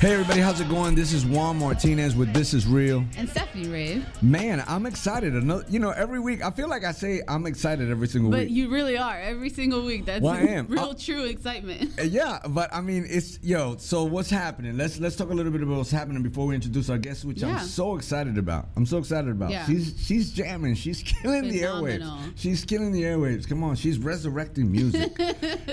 Hey everybody, how's it going? This is Juan Martinez with This Is Real. And Stephanie Ray. Man, I'm excited. Another, you know, every week I feel like I say I'm excited every single But week. But you really are every single week. That's Well, I am. real, Uh, true excitement. Yeah, but I mean, it's yo. So what's happening? Let's let's talk a little bit about what's happening before we introduce our guest, which Yeah. I'm so excited about. I'm so excited about. Yeah. She's she's jamming. She's killing the airwaves. She's killing the airwaves. Come on, she's resurrecting music.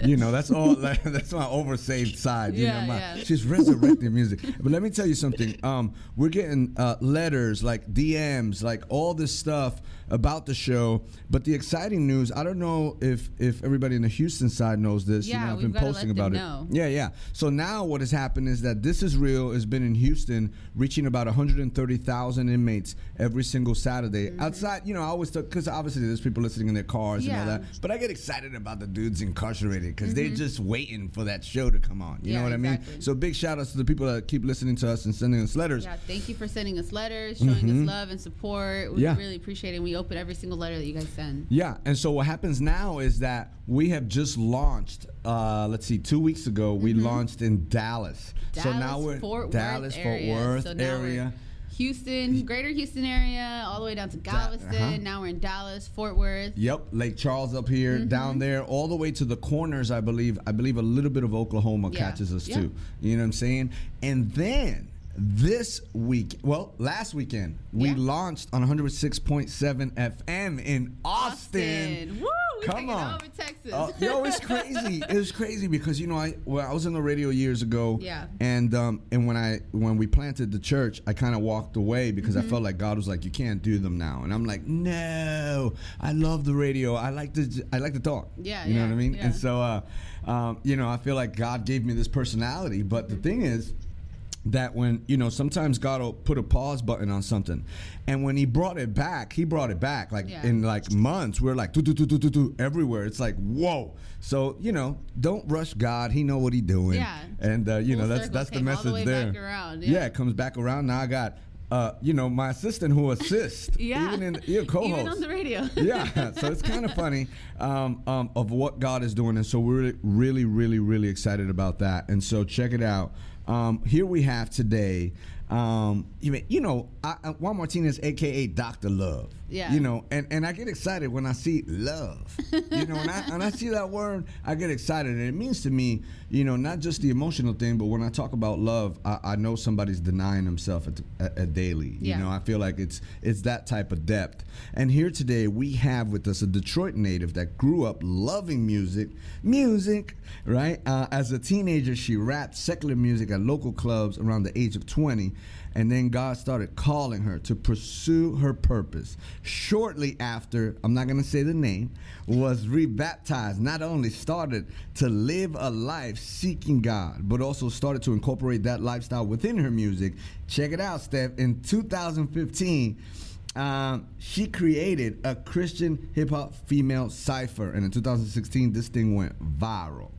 you know, that's all. Like, that's my oversaved side. You Yeah, know, my, yeah. she's resurrecting music. But let me tell you something. Um, we're getting uh, letters, like DMs, like all this stuff about the show. But the exciting news, I don't know if if everybody in the Houston side knows this. you Yeah, know, I've been posting about it. know. Yeah, yeah. So now what has happened is that This Is Real has been in Houston, reaching about 130,000 inmates every single Saturday. Mm-hmm. Outside, you know, I always because obviously there's people listening in their cars and all Yeah. that. But I get excited about the dudes incarcerated because they're just waiting for that show to come on. You Mm-hmm. Yeah, know what I mean? exactly. So big shout outs to the people that keep listening to us and sending us letters. Yeah, thank you for sending us letters, showing Mhm. us love and support. We Yeah. really appreciate it. We open every single letter that you guys send. Yeah, and so what happens now is that we have just launched. Uh, let's see, two weeks ago we launched in Dallas. so Mm-hmm. Dallas, now we're Fort Dallas, Worth Fort area. Worth so area. Houston, Greater Houston area, all the way down to Galveston. uh-huh. Now we're in Dallas, Fort Worth. Yep, Lake Charles up here, Mm-hmm. down there, all the way to the corners. I believe. I believe a little bit of Oklahoma Yeah, catches us yeah. too. You know what I'm saying? And then this week, well, last weekend we Yeah. launched on 106.7 FM in Austin. Woo! We Come on. Texas. Uh, yo, it's crazy. It was crazy because you know I well I was in the radio years ago. Yeah. And um and when I when we planted the church, I kind of walked away because Mm-hmm. I felt like God was like, you can't do them now, and I'm like, no, I love the radio. I like to I like to talk. Yeah, You know what I mean? yeah. And so uh, um, you know, I feel like God gave me this personality, but Mm-hmm. the thing is that when you know sometimes God will put a pause button on something, and when He brought it back, He brought it back like Yeah. in like months. We're like do do do do do do everywhere. It's like whoa. So you know, don't rush God. He know what He doing. Yeah. And uh, you know that's that's the message the there. yeah. yeah. it comes back around. Now I got. Uh, you know, my assistant who assists, Yeah. even in yeah, co-host, Even on the radio. yeah, so it's kind of funny um, um, of what God is doing, and so we're really, really, really, really excited about that. And so check it out. Um, here we have today, um, you, know, I, I, Juan Martinez, aka Doctor Love. Yeah. You know, and, and I get excited when I see love. You know, and I, when I see that word, I get excited, and it means to me, you know, not just the emotional thing, but when I talk about love, I, I know somebody's denying himself at, at, at daily. You Yeah. know, I feel like it's it's that type of depth. And here today we have with us a Detroit native that grew up loving music, music, right? Uh, as a teenager, she rapped secular music at local clubs around the age of 20. And then God started calling her to pursue her purpose. Shortly after, I'm not going to say the name, was rebaptized. Not only started to live a life seeking God, but also started to incorporate that lifestyle within her music. Check it out, Steph. In 2015, um, she created a Christian hip hop female cipher, and in 2016, this thing went viral.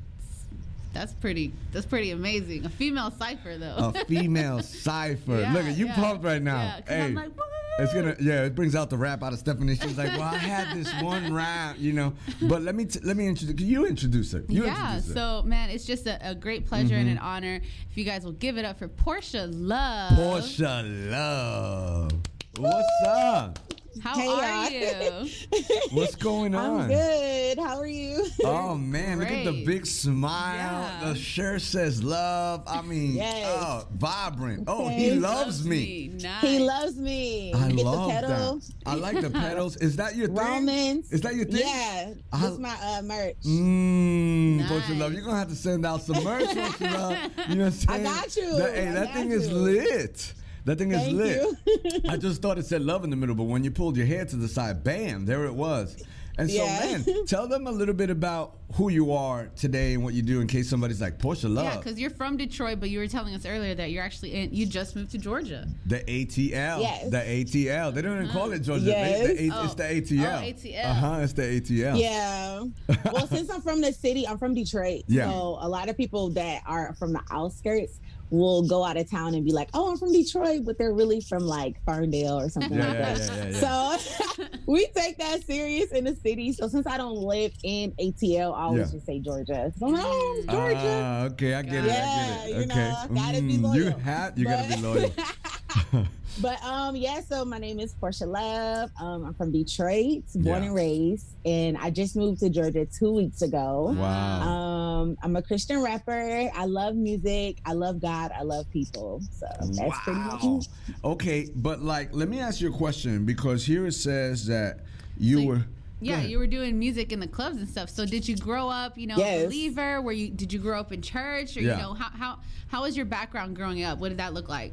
That's pretty. That's pretty amazing. A female cipher though. A female cipher. Yeah, Look at you yeah. pumped right now. Yeah, hey, I'm like, it's gonna yeah. It brings out the rap out of Stephanie. She's like, well, I had this one rap, you know. But let me t- let me introduce you. Introduce her. You yeah, introduce her. so man, it's just a, a great pleasure and Mm-hmm. an honor if you guys will give it up for Porsha Love. Porsha Love. What's up? How Hey, are y'all. What's going on? I'm good. How are you? Oh man, look at the big smile. Yeah. The shirt says love. I mean, Yes. oh, vibrant. Oh, he Thanks. loves me. Nice. He loves me. I Get love the pedal. that. I like the pedals. Is that your thing? Romans. Is that your thing? Yeah. That's my uh, merch. Mmm, Porsha Nice. Love. You're gonna have to send out some merch, Porsha Love. You know what I'm saying? I got you. That, hey, I that got thing is lit. That thing is Thank lit. I just thought it said love in the middle, but when you pulled your hair to the side, bam, there it was. And so, Yeah. man, tell them a little bit about who you are today and what you do in case somebody's like, Porsha Love. Yeah, because you're from Detroit, but you were telling us earlier that you're actually in. You just moved to Georgia. The ATL. Yes. The ATL. They don't even call it Georgia. Yes. They, the A- Oh. It's the ATL. Oh, ATL. Uh huh. It's the ATL. Yeah. Well, since I'm from the city, I'm from Detroit. Yeah. So a lot of people that are from the outskirts will go out of town and be like, "Oh, I'm from Detroit," but they're really from like Ferndale or something Yeah, like yeah, that. yeah, yeah, yeah. So we take that serious in the city. So since I don't live in ATL, I always Yeah. just say Georgia. So I'm like, "Oh, Georgia." Ah, okay, I get it. I Yeah, get it. you Okay, know, gotta be Mm, loyal. You have, you gotta be loyal. But um, yeah. So my name is Porsha Love. Um, I'm from Detroit, born Yeah. and raised, and I just moved to Georgia two weeks ago. Wow. Um, I'm a Christian rapper. I love music. I love God. I love people. So that's pretty much it. Okay, but like, let me ask you a question because here it says that you So- were. Yeah, you were doing music in the clubs and stuff. So did you grow up, you know, Yes. a believer? Were you did you grow up in church or Yeah. you know, how how how was your background growing up? What did that look like?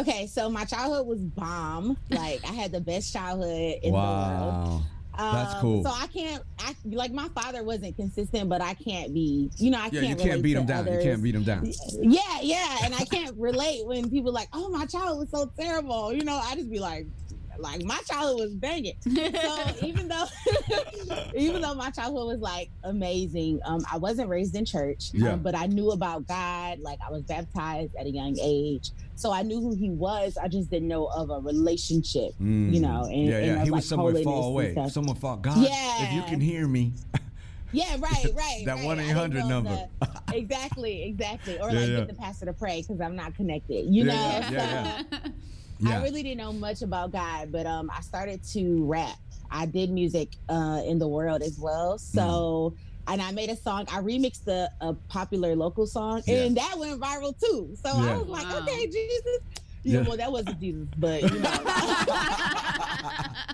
Okay, so my childhood was bomb. Like I had the best childhood in the world. Wow. That's Um, cool. So I can't act like my father wasn't consistent, but I can't be. You know, I Yeah, can't. you can't beat them down. You can't beat them down. Yeah, yeah, and I can't relate when people like, "Oh, my child was so terrible." You know, I just be like, like my childhood was banging. So even though, even though my childhood was like amazing, um, I wasn't raised in church, Yeah. um, but I knew about God. Like I was baptized at a young age, so I knew who He was. I just didn't know of a relationship. Mm. You know, and- yeah, yeah. of, He like, was somewhere far away. Someone far. God, if you can hear me. Yeah, right, right. That 1-800 I didn't know number. the- exactly, exactly. Or Yeah, like yeah. get the pastor to pray because I'm not connected. You Yeah, know. yeah, so yeah, I really didn't know much about God, but um, I started to rap. I did music uh, in the world as well. So, and I made a song. I remixed a, a popular local song, Yeah. and that went viral too. So Yeah. I was like, Wow. okay, Jesus. Yeah, Yeah. well, that wasn't Jesus, but you know,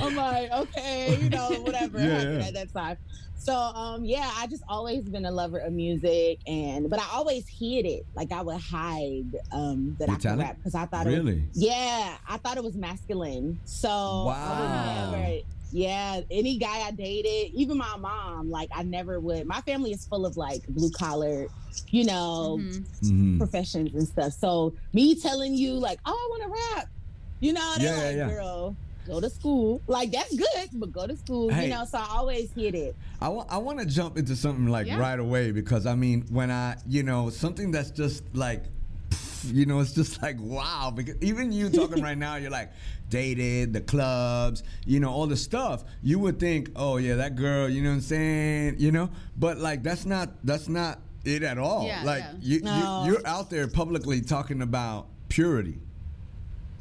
I'm like, okay, you know, whatever Yeah, happened yeah. at that time. So, um, yeah, I just always been a lover of music, and but I always hid it. Like I would hide um, that Your I could talent? rap because I thought it was Really? yeah, I thought it was masculine. So Wow. would never. Yeah, any guy I dated, even my mom, like I never would. My family is full of like blue collar, you know, Mhm. Mhm. professions and stuff. So me telling you like, oh, I want to rap, you know, they're Yeah, yeah, yeah. girl, go to school. Like that's good, but go to school, Hey. you know. So I always hit it. I want I want to jump into something like Yeah. right away because I mean when I you know something that's just like you know it's just like wow because even you talking right now you're like dated the clubs you know all the stuff you would think oh yeah that girl you know what I'm saying you know but like that's not that's not it at all Yeah, like yeah. you, No. you you're out there publicly talking about purity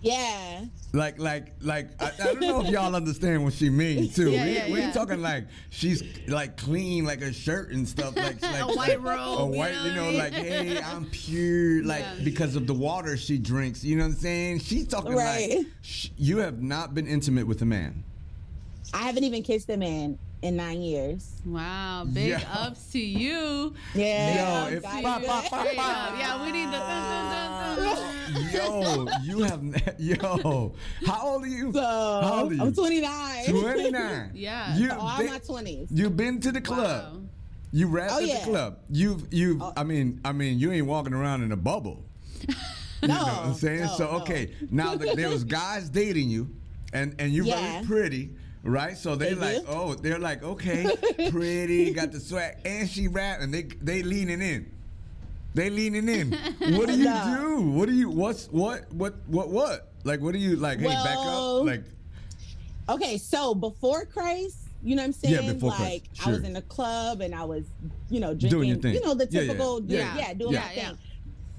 Yeah, like, like, like, I, I don't know if y'all understand what she means too. Yeah, we, yeah, we yeah. ain't talking like she's like clean, like a shirt and stuff, like, like A white a robe, you white, know you know, I mean? like, hey, I'm pure, like Yeah. because of the water she drinks. You know what I'm saying? She's talking Right. like sh- you have not been intimate with a man. I haven't even kissed a man in nine years. Wow, big Yeah. ups to you. Yeah, Yo, if- God Ba, is ba, good. ba, Straight Yeah, we need the dun, dun, dun, dun. Yo, you have, yo, how old are you? So how old are you? I'm 29. 29. Yeah. You, oh, So all been- my 20s. You've been to the club. Wow. You rapped Oh, at yeah. the club. You've you've Oh. I mean I mean you ain't walking around in a bubble. You know what I'm saying? no, so no. okay, now th- there was guys dating you and and you're Yeah. very pretty, right? So they, They like, do. oh, they're like, okay, pretty, got the swag, and she rap and they they leaning in. They leaning in. What do you No. do? What do you what's what what what what? Like what do you like, hey, back up? Like Okay, so before Christ, you know what I'm saying? Yeah, before Christ, like I was in the club and I was, you know, Doing drinking, your thing. you know, the Yeah, yeah, typical, yeah. yeah, yeah, doing Yeah, my yeah. thing.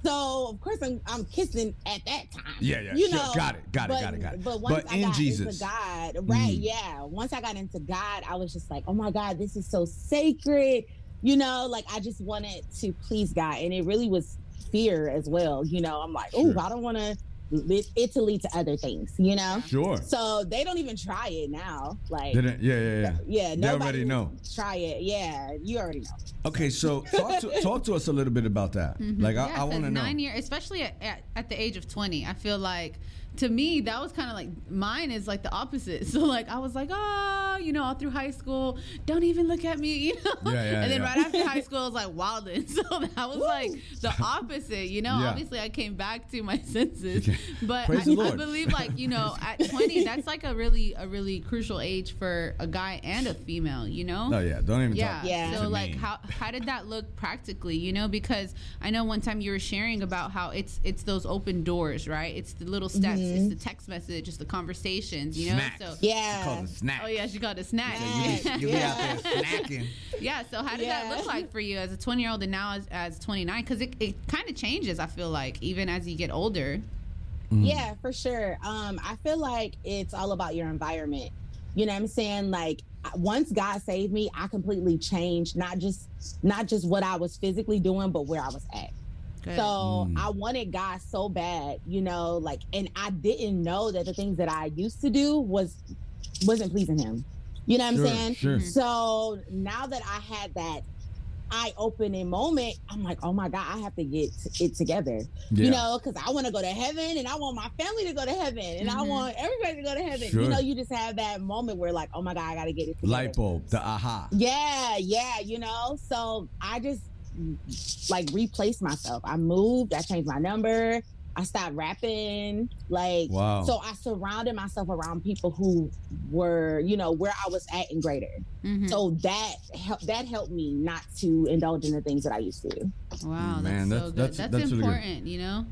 So of course I'm, I'm kissing at that time. Yeah, yeah, You sure. know, Got it, got it, but, got it, got it. But once But I in got Jesus. into God, right? Mm. Yeah. Once I got into God, I was just like, oh my God, this is so sacred. You know, like I just wanted to please God, and it really was fear as well. You know, I'm like, oh, Sure. I don't want to it to lead to other things. You know. sure. So they don't even try it now. Like, yeah, yeah, yeah. yeah, They nobody already know. Try it. Yeah, you already know. Okay, so talk to talk to us a little bit about that. Mm-hmm. Like I, yeah, I want to 'cause know. nine years, especially at, at, at the age of 20. I feel like to me, that was kind of like mine is like the opposite. So like I was like, oh, you know, all through high school, don't even look at me, you know. Yeah, yeah, and then yeah. right after high school, I was like wilding. So that was like the opposite, you know. Yeah. Obviously, I came back to my senses, but I, I believe like you know, at 20, that's like a really a really crucial age for a guy and a female, you know. Oh yeah, don't even Yeah. talk. Yeah. So to like me. how how did that look practically, you know? Because I know one time you were sharing about how it's it's those open doors, right? It's the little steps, it's the text message, it's the conversations, you know? Snacks. So She Yeah. it snack. Oh yeah, she called it snack. Snack. You be, you be out there Yeah. snacking. yeah. So how did that look like for you as a 20 year old and now as, as 29? Because it, it kind of changes. I feel like even as you get older. Yeah, for sure. Um, I feel like it's all about your environment. You know what I'm saying? Like once God saved me, I completely changed not just not just what I was physically doing, but where I was at. Good. So Mm. I wanted God so bad, you know, like and I didn't know that the things that I used to do was wasn't pleasing him. You know what Sure, I'm saying? sure. So now that I had that eye opening moment, I'm like, oh my God, I have to get it together. Yeah. You know, because I want to go to heaven and I want my family to go to heaven and I Mhm. want everybody to go to heaven. Sure. You know, you just have that moment where like, oh my God, I got to get it together. Light bulb, the aha. Yeah, yeah, you know. So I just like replaced myself. I moved, I changed my number, I stopped rapping. Like Wow. so I surrounded myself around people who were, you know, where I was at and greater. Mhm. So that helped that helped me not to indulge in the things that I used to do. Wow, Man, that's, so that's- good. that's- That's, that's really good. important, you know.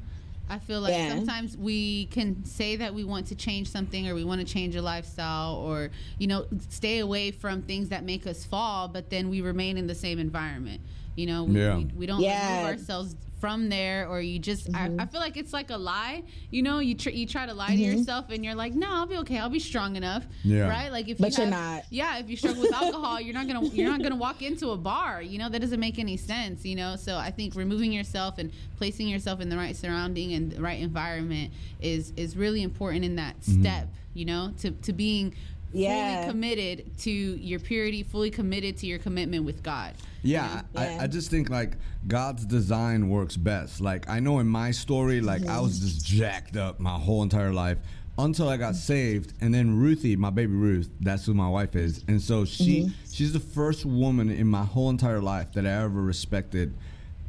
I feel like Yeah. sometimes we can say that we want to change something or we want to change a lifestyle or you know stay away from things that make us fall, but then we remain in the same environment. You know, we, Yeah. we, we don't Yeah. remove ourselves from there, or you just. Mhm. I, I feel like it's like a lie. You know, you tr- you try to lie to Mhm. yourself, and you're like, no, I'll be okay. I'll be strong enough, Yeah. right? Like if But you you're not. yeah, if you struggle with alcohol, you're not gonna you're not gonna walk into a bar. You know that doesn't make any sense. You know, so I think removing yourself and placing yourself in the right surrounding and the right environment is is really important in that Mm-hmm. step. You know, to to being Yeah. fully committed to your purity, fully committed to your commitment with God. Yeah, Yeah. I, I just think like God's design works best. Like I know in my story, like I was just jacked up my whole entire life until I got saved, and then Ruthie, my baby Ruth, that's who my wife is, and so she mm-hmm. she's the first woman in my whole entire life that I ever respected.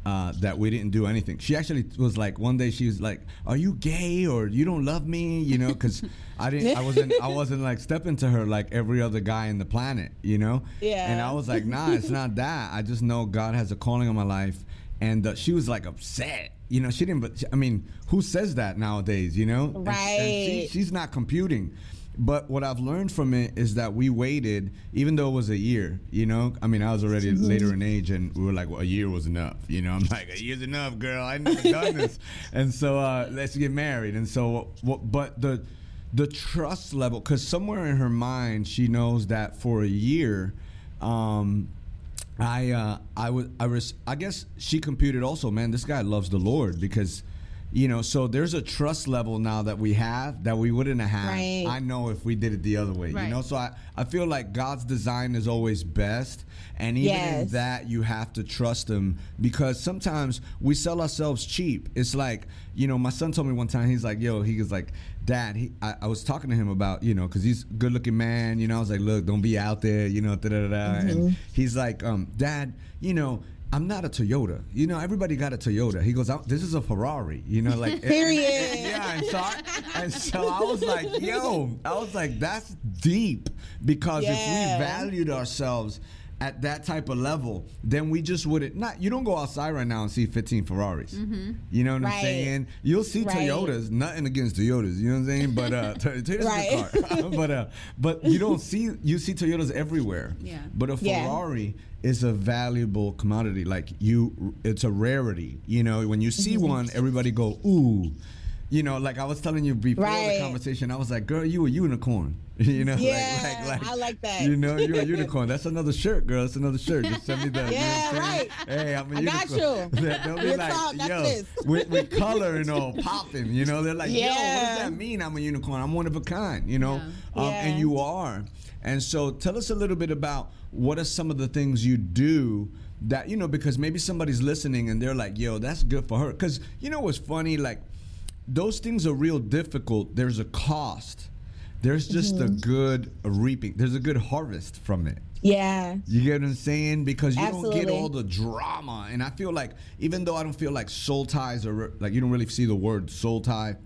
Uh, that we didn't do anything. She actually was like one day she was like, "Are you gay or you don't love me?" You know, because I didn't, I wasn't, I wasn't like stepping to her like every other guy in the planet. You know, Yeah. And I was like, "Nah, it's not that. I just know God has a calling on my life." And uh, she was like upset. You know, she didn't. But I mean, who says that nowadays? You know, And- and she- Right. she's not computing. But what I've learned from it is that we waited, even though it was a year. You know, I mean, I was already later in age, and we were like, "Well, a year was enough." You know, I'm like, "A year's enough, girl. I never done this," and so uh, let's get married. And so, what? But the the trust level, because somewhere in her mind, she knows that for a year. Um, I uh, I was I was I guess she computed also, man. This guy loves the Lord because, you know, so there's a trust level now that we have that we wouldn't have had. Right. I know if we did it the other way, Right. you know. So I I feel like God's design is always best, and even in that you have to trust Him because sometimes we sell ourselves cheap. It's like you know, my son told me one time he's like, yo, he was like. Dad, he, I, I was talking to him about, you know, because he's a good looking man, you know. I was like, look, don't be out there, you know, da da da. da. And he's like, um, Dad, you know, I'm not a Toyota. You know, everybody got a Toyota. He goes, this is a Ferrari. You know, like Period. yeah. And so, I, and so I was like, yo, I was like, that's deep because if we valued ourselves at that type of level, then we just wouldn't. Not you don't go outside right now and see 15 Ferraris. You know what I'm saying? You'll see Right. Toyotas. Nothing against Toyotas. You know what I'm saying? But uh, Toyota's Right. a good car. but uh, but you don't see you see Toyotas everywhere. Yeah. But a Yeah. Ferrari is a valuable commodity. Like you, it's a rarity. You know, when you see Mm-hmm. one, everybody go ooh. You know, like I was telling you before Right. the conversation, I was like, "Girl, you a unicorn." you know, Yeah, I like that. You know, you're a unicorn. That's another shirt, girl. That's another shirt. Just send me that. you know Yeah, right. Hey, I'm a I got unicorn. you. They'll be like, yo, with, with color and all popping. You know, they're like, yo, what does that mean? I'm a unicorn. I'm one of a kind. You know, Yeah. um, and you are. And so, tell us a little bit about what are some of the things you do that you know because maybe somebody's listening and they're like, yo, that's good for her. Because you know what's funny, like those things are real difficult. There's a cost. There's just a good reaping. There's a good harvest from it. Yeah. You get what I'm saying? Because you don't get all the drama. And I feel like, even though I don't feel like soul ties or like you don't really see the word soul tie.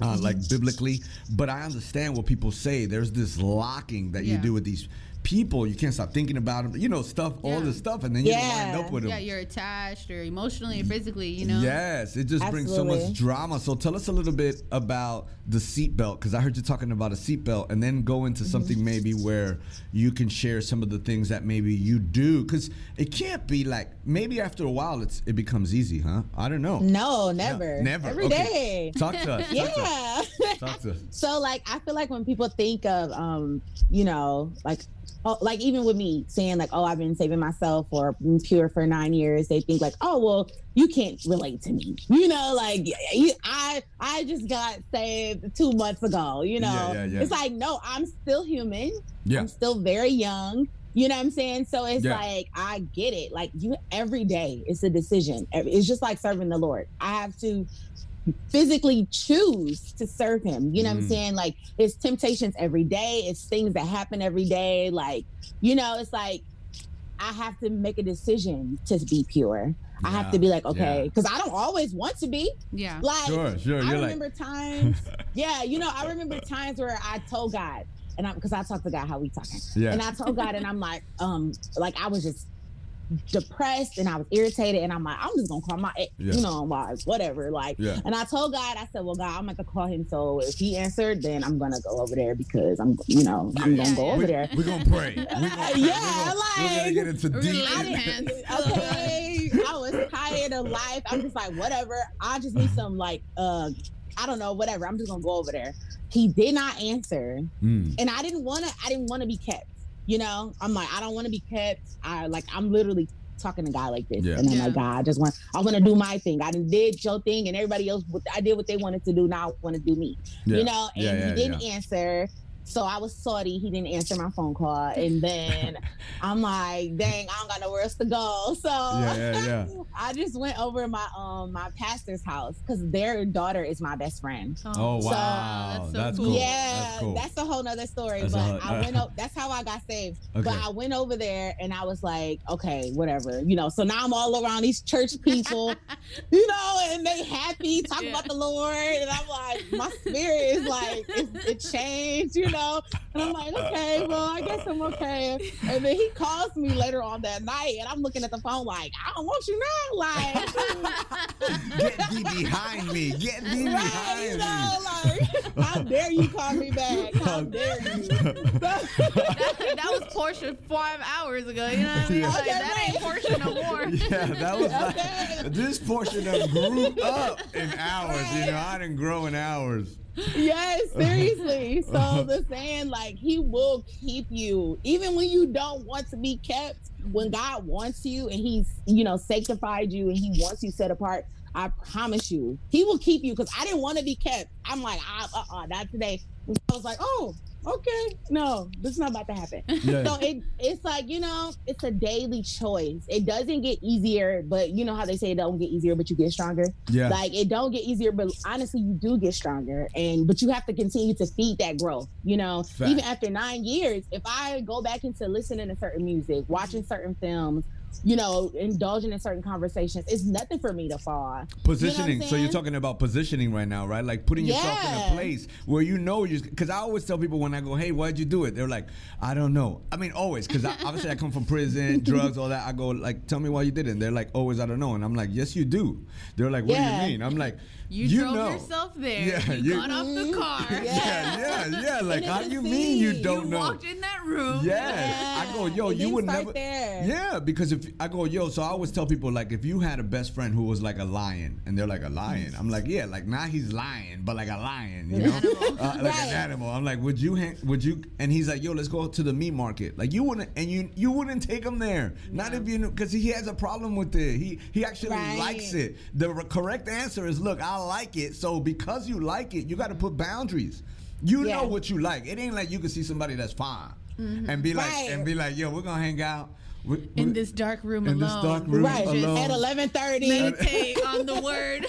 Uh, Mm-hmm. like biblically, but I understand what people say. There's this locking that you do with these people. You can't stop thinking about them. You know, stuff, all Yeah. this stuff, and then you yeah. wind up with them. Yeah, you're attached or emotionally or physically, you know. Yes, it just brings so much drama. So tell us a little bit about the seatbelt because I heard you talking about a seatbelt, and then go into Mm-hmm. something maybe where you can share some of the things that maybe you do because it can't be like maybe after a while it's it becomes easy, huh? I don't know. No, Yeah, never. never. Every Okay. day. Talk to us. Talk to us. Yeah. Talk to us. so like I feel like when people think of um, you know, like oh, like even with me saying like, oh, I've been saving myself or pure for nine years, they think like, oh, well, you can't relate to me. You know, like you, I I just got saved two months ago. You know, Yeah, yeah, yeah. it's like no, I'm still human. Yeah. I'm still very young. You know what I'm saying? So it's like I get it. Like you every day it's a decision. It's just like serving the Lord. I have to physically choose to serve him. You know what Mm. I'm saying? Like it's temptations every day. It's things that happen every day. Like, you know, it's like I have to make a decision to be pure. I have to be like, okay, yeah. because I don't always want to be. Yeah. Like Sure, sure. I You're like, remember times, yeah, you know, I remember times where I told God, and I'm because I talked to God how we talking, Yeah. and I told God, and I'm like, um, like I was just depressed and I was irritated, and I'm like, I'm just gonna call my, ex, Yeah. you know, wives, whatever, like, Yeah. and I told God, I said, well, God, I'm going to call him, so if he answered, then I'm gonna go over there because I'm, you know, I'm Yeah, gonna go over we, there. We're gonna pray. We gonna, Yeah, we're gonna, we're gonna like- get into deep. gonna lay hands. okay. I was tired of life. I'm just like, whatever. I just need some like uh I don't know, whatever. I'm just gonna go over there. He did not answer. Mm. And I didn't wanna I didn't wanna be kept. You know? I'm like, I don't wanna be kept. I like I'm literally talking to God like this. Yeah. And I'm Yeah. like, God, I just want I wanna do my thing. I done did your thing and everybody else I did what they wanted to do. Now I wanna do me. Yeah. You know, and Yeah, yeah, he didn't answer. So I was salty. He didn't answer my phone call. And then I'm like, dang, I don't got nowhere else to go. So Yeah, yeah, yeah. I just went over my um my pastor's house because their daughter is my best friend. Oh So- wow, that's that's, so cool. cool. Yeah, that's cool. that's a whole nother story. That's but whole- I went up. That's how I got saved. Okay. But I went over there and I was like, okay, whatever, you know. So now I'm all around these church people, you know, and they happy talking Yeah. about the Lord, and I'm like, my spirit is like, it, it changed, you know. And I'm like, okay, well, I guess I'm okay. And then he calls me later on that night, and I'm looking at the phone like, I don't want you now, like. Get thee behind me. Get thee Right, behind you me. like, how dare you call me back? How dare you? that, that was Porsha five hours ago. You know what I mean? Yeah. Like, Okay, that ain't right. Porsha no more. Yeah, that was Okay. like, this portion of grew up in hours. You know, I didn't grow in hours. Yes, seriously. So the saying, like, he will keep you even when you don't want to be kept. When God wants you and He's, you know, sanctified you and He wants you set apart, I promise you, He will keep you. Because I didn't want to be kept. I'm like, ah, uh, uh, not today. I was like, oh, okay, no, this is not about to happen. Yeah. So it it's like you know it's a daily choice. It doesn't get easier, but you know how they say it don't get easier, but you get stronger. yeah. Like it don't get easier, but honestly, you do get stronger. And but you have to continue to feed that growth. You know, Fact. even after nine years, if I go back into listening to certain music, watching certain films, you know, indulging in certain conversations, it's nothing for me to fall. Positioning. so you're talking about positioning right now, right? Like putting yourself in a place where you know you. Because I always tell people when I go, "Hey, why'd you do it?" They're like, "I don't know." I mean, always because obviously I come from prison, drugs, all that. I go like, "Tell me why you did it." And they're like, "Always, I don't know." And I'm like, "Yes, you do." They're like, "What Yeah. do you mean?" I'm like, You, drove know. yourself there. Yeah, you, you- got off the car. Yeah. Yeah, yeah, yeah. Like, how do you mean you don't you know? walked in that room. Yes. I go, yo, It you didn't would never. there. Yeah, because if I go, yo, so I always tell people like, if you had a best friend who was like a lion, and they're like a lion, I'm like, yeah, like now he's lying, but like a lion, you know, uh, like Right. an animal. I'm like, would you, hang, would you? And he's like, yo, let's go to the meat market. Like you wouldn't, and you you wouldn't take him there, not if you, because he has a problem with it. He he actually Right. likes it. The re- correct answer is, look, I like it. So because you like it, you got to put boundaries. You Yeah. know what you like. It ain't like you can see somebody that's fine mm-hmm. and be like Right. and be like, yo, we're gonna hang out. With- in this dark room in this alone. dark room right alone. at eleven thirty. Meditate on the word.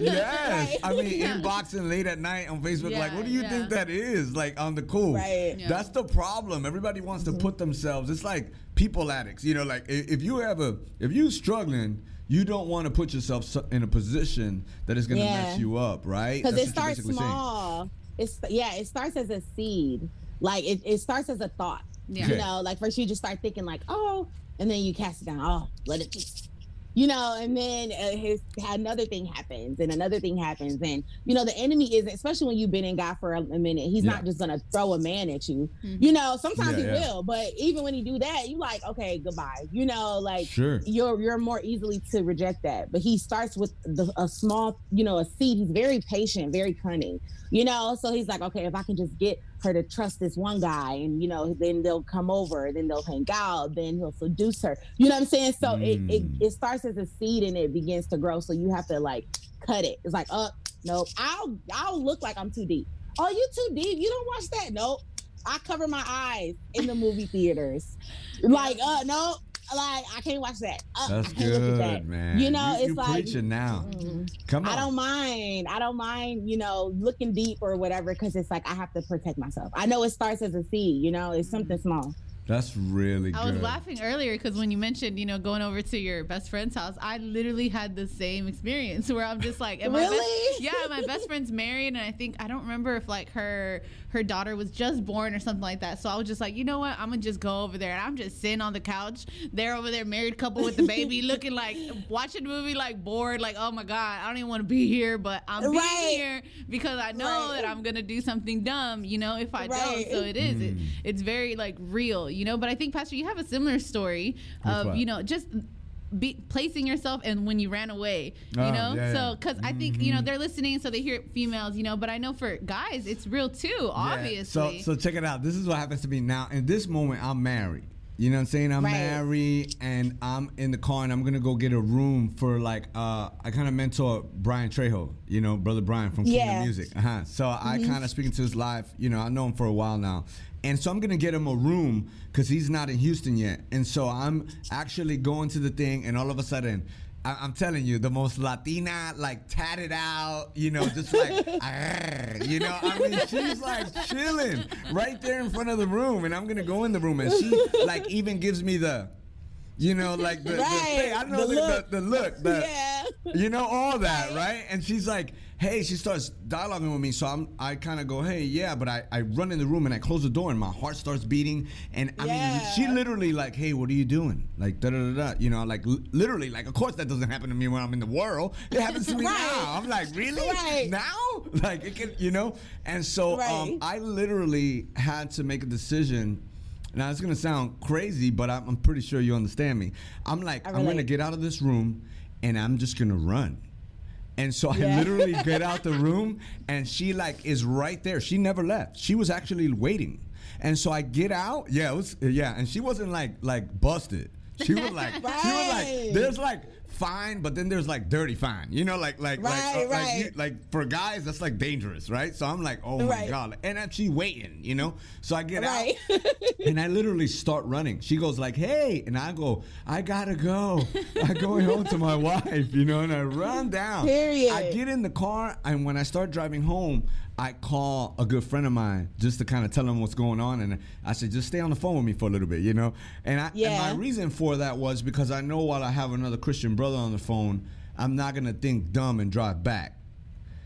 Yes, Right. I mean inboxing late at night on Facebook. like, what do you yeah. think that is? Like on the cool. Right. Yeah. That's the problem. Everybody wants to mm-hmm. put themselves. It's like people addicts. You know, like i- if you have a, if you struggling, you don't want to put yourself in a position that is going to Yeah. mess you up, right? because it starts basically saying. small. It's yeah, it starts as a seed. Like it, it starts as a thought. Yeah. You know, like first you just start thinking like, oh, and then you cast it down. Oh, let it be. You know, and then uh, his another thing happens, and another thing happens, and you know the enemy isn't, especially when you've been in God for a, a minute. He's Yeah. not just gonna throw a man at you. Mhm. You know, sometimes Yeah, he yeah. will, but even when he do that, you like, okay, goodbye. You know, like Sure. you're you're more easily to reject that. But he starts with the, a small, you know, a seed. He's very patient, very cunning, you know. So he's like, okay, if I can just get her to trust this one guy, and you know, then they'll come over, then they'll hang out, then he'll seduce her. You know what I'm saying? So it, it Mm. it starts as a seed and it begins to grow. So you have to like cut it. It's like, oh, nope. I'll I'll look like I'm too deep. Oh, you too deep. You don't watch that? Nope. I cover my eyes in the movie theaters. Like, uh, no, like I can't watch that. Uh, That's I can't look at that. good, man. You know, you, it's you like preaching now. mm, Come on. I don't mind. I don't mind, you know, looking deep or whatever, because it's like I have to protect myself. I know it starts as a seed, you know, it's something small. That's really good. I was laughing earlier because when you mentioned, you know, going over to your best friend's house, I literally had the same experience where I'm just like, and my Really? Best, yeah, my best friend's married, and I think I don't remember if like her her daughter was just born or something like that. So I was just like, you know what, I'm gonna just go over there, and I'm just sitting on the couch. They're over there, married couple with the baby, looking like watching the movie, like bored, like oh my god, I don't even want to be here, but I'm being here because I know Right. that I'm gonna do something dumb, you know, if I Right. don't. So it is. It, Mm. it's very like real, you know. But I think Pastor, you have a similar story of what? you know just be placing yourself and when you ran away, you Oh, know. yeah, so yeah. because I think you know Mhm. they're listening, so they hear females, you know. But I know for guys, it's real too. Yeah. Obviously. So so check it out. This is what happens to me now. In this moment, I'm married. You know what I'm saying? I'm Right. married and I'm in the car and I'm gonna go get a room for like uh I kind of mentor Brian Trejo, you know, brother Brian from Kingdom Yeah. Music. Uh-huh. So I kind of speaking to his live, you know, I know him for a while now. And so I'm gonna get him a room because he's not in Houston yet. And so I'm actually going to the thing and all of a sudden I- I'm telling you, the most Latina, like tatted out, you know, just like, you know, I mean, she's like chilling right there in front of the room, and I'm gonna go in the room, and she like even gives me the, you know, like the, the Right, thing. I don't know the the, look. the, the look, the, yeah. you know all that, right? And she's like, "Hey," she starts dialoguing with me, so I'm, I kind of go, "Hey, yeah," but I, I run in the room and I close the door, and my heart starts beating, and I mean, she literally like, "Hey, what are you doing?" Like, da da da da, you know, like l- literally, like, of course that doesn't happen to me when I'm in the world. It happens to me Right. now. I'm like, really? Right. Now? Like, it can, you know? And so, um, I literally had to make a decision. Now it's gonna sound crazy, but I'm, I'm pretty sure you understand me. I'm like, I'm gonna get out of this room, and I'm just gonna run. And so I literally get out the room, and she like is right there. She never left. She was actually waiting. And so I get out. Yeah, it was yeah, and she wasn't like like busted. She was like she was like there's like fine, but then there's like dirty fine. You know, like like like Right, uh, like, you, like for guys that's like dangerous, right? So I'm like, oh my Right. god, and I'm she waiting, you know. So I get Right. out, and I literally start running. She goes like, "Hey," and I go, "I gotta go. I'm going home to my wife," you know, and I run down. Period. I get in the car, and when I start driving home, I call a good friend of mine just to kind of tell him what's going on, and I said, "Just stay on the phone with me for a little bit," you know. And I, Yeah. and my reason for that was because I know while I have another Christian brother on the phone, I'm not gonna think dumb and drive back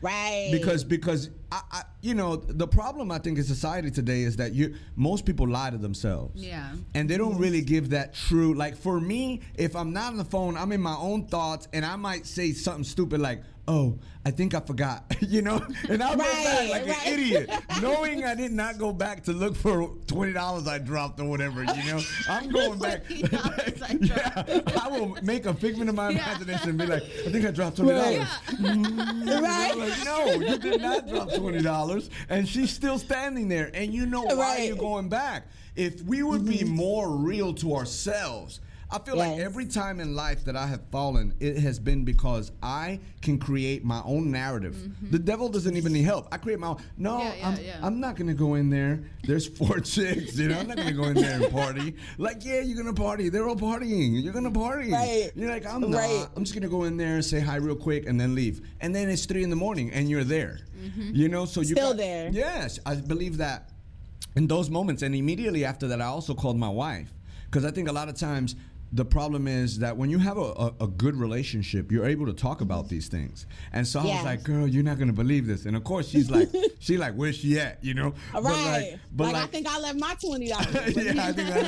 right. because because I, I you know the problem I think in society today is that you most people lie to themselves. Yeah. And they don't really give that true like for me, if I'm not on the phone, I'm in my own thoughts and I might say something stupid like, "Oh, I think I forgot." you know? And I'll go back like right. an idiot, knowing I did not go back to look for $20 I dropped or whatever, you know? I'm going back. $20 I yeah. I will make a figment of my imagination and be like, "I think I dropped $20." Right. Mm, Right. Like, no, you did not drop twenty dollars, and she's still standing there, and you know why Right. you're going back. If we would be more real to ourselves, I feel like every time in life that I have fallen, it has been because I can create my own narrative. The devil doesn't even need help. I create my own. No, Mm-hmm. Yeah, yeah, I'm, yeah. I'm not gonna go in there. There's four chicks. You know, I'm not gonna go in there and party. Like, yeah, you're gonna party. They're all partying. You're gonna party. Right. You're like, I'm not. Right. I'm just gonna go in there and say hi real quick and then leave. And then it's three in the morning and you're there. Mhm. You know, so you Still got- there. Yes, I believe that in those moments and immediately after that i also called my wife because i think a lot of times the problem is that when you have a, a, a good relationship you're able to talk about these things and so i was like girl you're not gonna believe this and of course she's like she like where's she at you know All But right. like, but like, like, I think I left my twenty dollars. yeah, I think I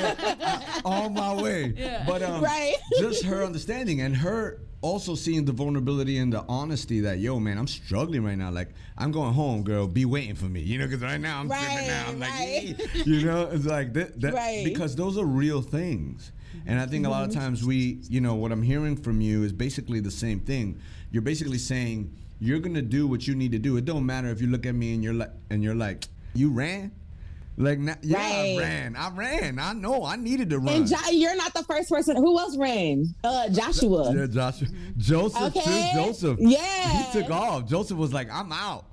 know. on my way. Yeah. But um, Right. just her understanding and her also seeing the vulnerability and the honesty that yo man, I'm struggling right now. Like I'm going home, girl. Be waiting for me, you know, because right now I'm Right, now. I'm like, right. "Eh." you know, it's like that, that Right. because those are real things. And I think a lot of times we, you know, what I'm hearing from you is basically the same thing. You're basically saying you're gonna do what you need to do. It don't matter if you look at me and you're like, and you're like, you ran. Like, na- yeah, I ran. I ran. I know. I needed to run. And jo- you're not the first person. Who else ran? Uh, Joshua. yeah, Joshua. Joseph Okay. too. Joseph. Yeah. He took off. Joseph was like, I'm out.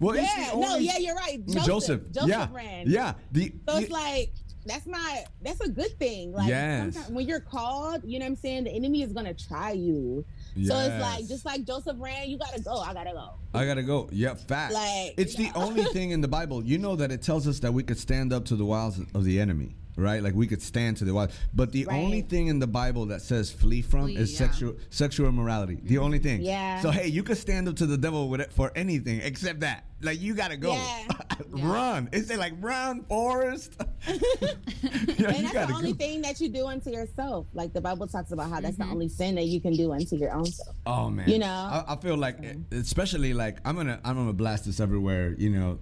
Well, Yeah, the no, yeah, you're right. Joseph, Joseph. Joseph yeah. ran. Yeah. The, So it's like that's not that's a good thing. Like Yes. when you're called, you know what I'm saying, the enemy is gonna try you. So it's like just like Joseph ran, you gotta go. I gotta go. I gotta go. Yep, fact. Like, it's the only thing in the Bible. You know that it tells us that we could stand up to the wiles of the enemy, right? Like we could stand to the wiles. But the Right. only thing in the Bible that says flee from Flee, is yeah. sexual sexual immorality. The only thing. Yeah. So hey, you could stand up to the devil with it for anything except that. Like you gotta go. Yeah. run. It's like run, forest. yeah, and you that's gotta the only go. thing that you do unto yourself. Like the Bible talks about how that's Mm-hmm. the only sin that you can do unto your own self. Oh man, You know? I, I feel like, especially like I'm gonna I'm gonna blast this everywhere. You know,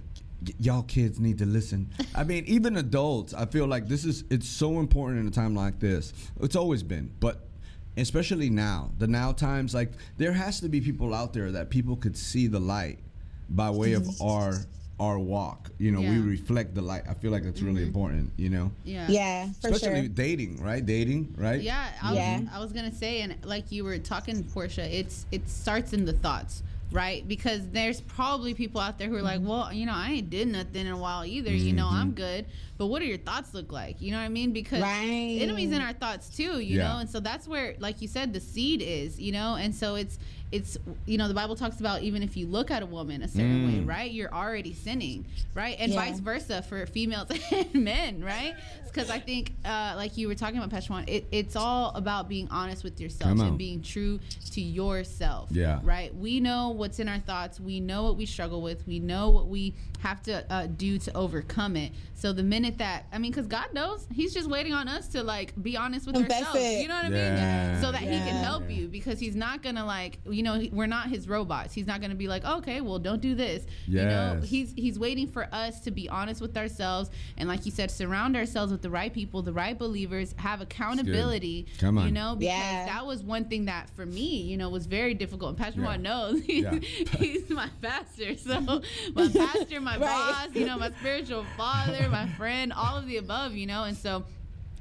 y- y'all kids need to listen. I mean, even adults. I feel like this is it's so important in a time like this. It's always been, but especially now, the now times. Like there has to be people out there that people could see the light by way of our our walk. You know, we reflect the light. I feel like that's really mm-hmm. important. You know, Yeah. Yeah, for especially sure. dating, right? Dating, right? Yeah, I, Yeah. I was gonna say, and like you were talking, Porsha, it's it starts in the thoughts, right? Because there's probably people out there who are like, Mm-hmm. well, you know, I ain't did nothing in a while either. You know, Mm-hmm. I'm good. But what do your thoughts look like? You know what I mean? Because Right. the enemy's in our thoughts too. You Yeah. know, and so that's where, like you said, the seed is. You know, and so it's it's you know the Bible talks about even if you look at a woman a certain way, Mm. right? You're already sinning, right? And Yeah. vice versa for females and men, right? Because I think, uh, like you were talking about, Peshwan, it, it's all about being honest with yourself and being true to yourself. Yeah. Right? We know what's in our thoughts. We know what we struggle with. We know what we have to uh, do to overcome it. So the minute that, I mean, because God knows, He's just waiting on us to like be honest with Confess ourselves. it. You know what I Yeah. mean? So that He can Yeah. help you because He's not gonna like, you know, we're not His robots. He's not gonna be like, okay, well, don't do this. You know, He's He's waiting for us to be honest with ourselves and, like you said, surround ourselves with the right people, the right believers, have accountability. Come on. You know, because Yeah. that was one thing that for me, you know, was very difficult. And Pastor Yeah. Juan knows he's, Yeah. he's my pastor. So my pastor, my Right. boss, you know, my spiritual father, my friend, all of the above, you know, and so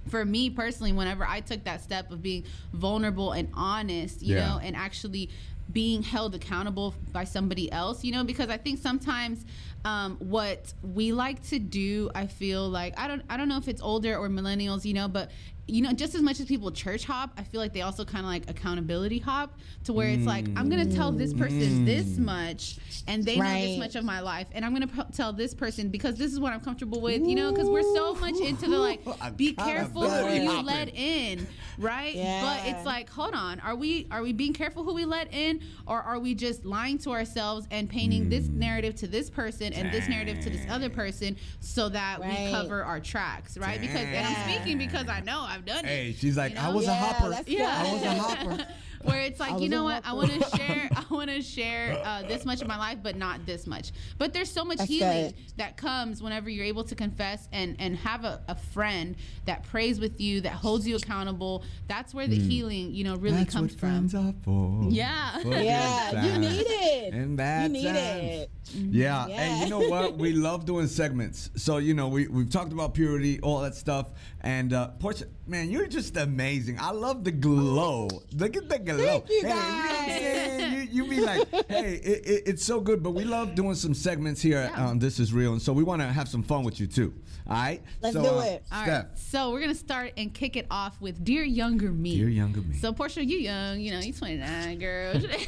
for me personally, whenever I took that step of being vulnerable and honest, you Yeah. know, and actually being held accountable by somebody else, you know, because I think sometimes um, what we like to do, I feel like I don't, I don't know if it's older or millennials, you know, but you know, just as much as people church hop, I feel like they also kind of like accountability hop to where it's like I'm gonna tell this person this much, and they know this much of my life, and I'm gonna p- tell this person because this is what I'm comfortable with, you know, because we're so much into the like, be careful who you hopping. let in, right? Yeah. But it's like, hold on, are we are we being careful who we let in, or are we just lying to ourselves and painting this Hmm. narrative to this person and this narrative to this other person so that we cover our tracks, right? Because and I'm speaking because I know I've done it. Hey, she's like, You I know? was a hopper. Yeah. I was a hopper. where it's like, you know a what? I want to share. I want to share uh, this much of my life, but not this much. But there's so much That's healing good. that comes whenever you're able to confess and and have a, a friend that prays with you, that holds you accountable. That's where the healing, you know, really That's comes what from. friends are for. Yeah. For Yeah, you times need it. And You bad need times. it. Yeah. Yeah. and you know what? We love doing segments. So you know, we we've talked about purity, all that stuff, and uh, Porsha, man, you're just amazing. I love the glow. Look at the glow. Thank you, Hey, know guys. saying? you, you be like, hey, it, it, it's so good. But we love doing some segments here. Yeah. Um, this is real, and so we want to have some fun with you too. All right. Let's so, do uh, it. All Steph, so we're gonna start and kick it off with "Dear Younger Me." dear younger me. So Porsha, you young, you know, you 29, girl. Okay.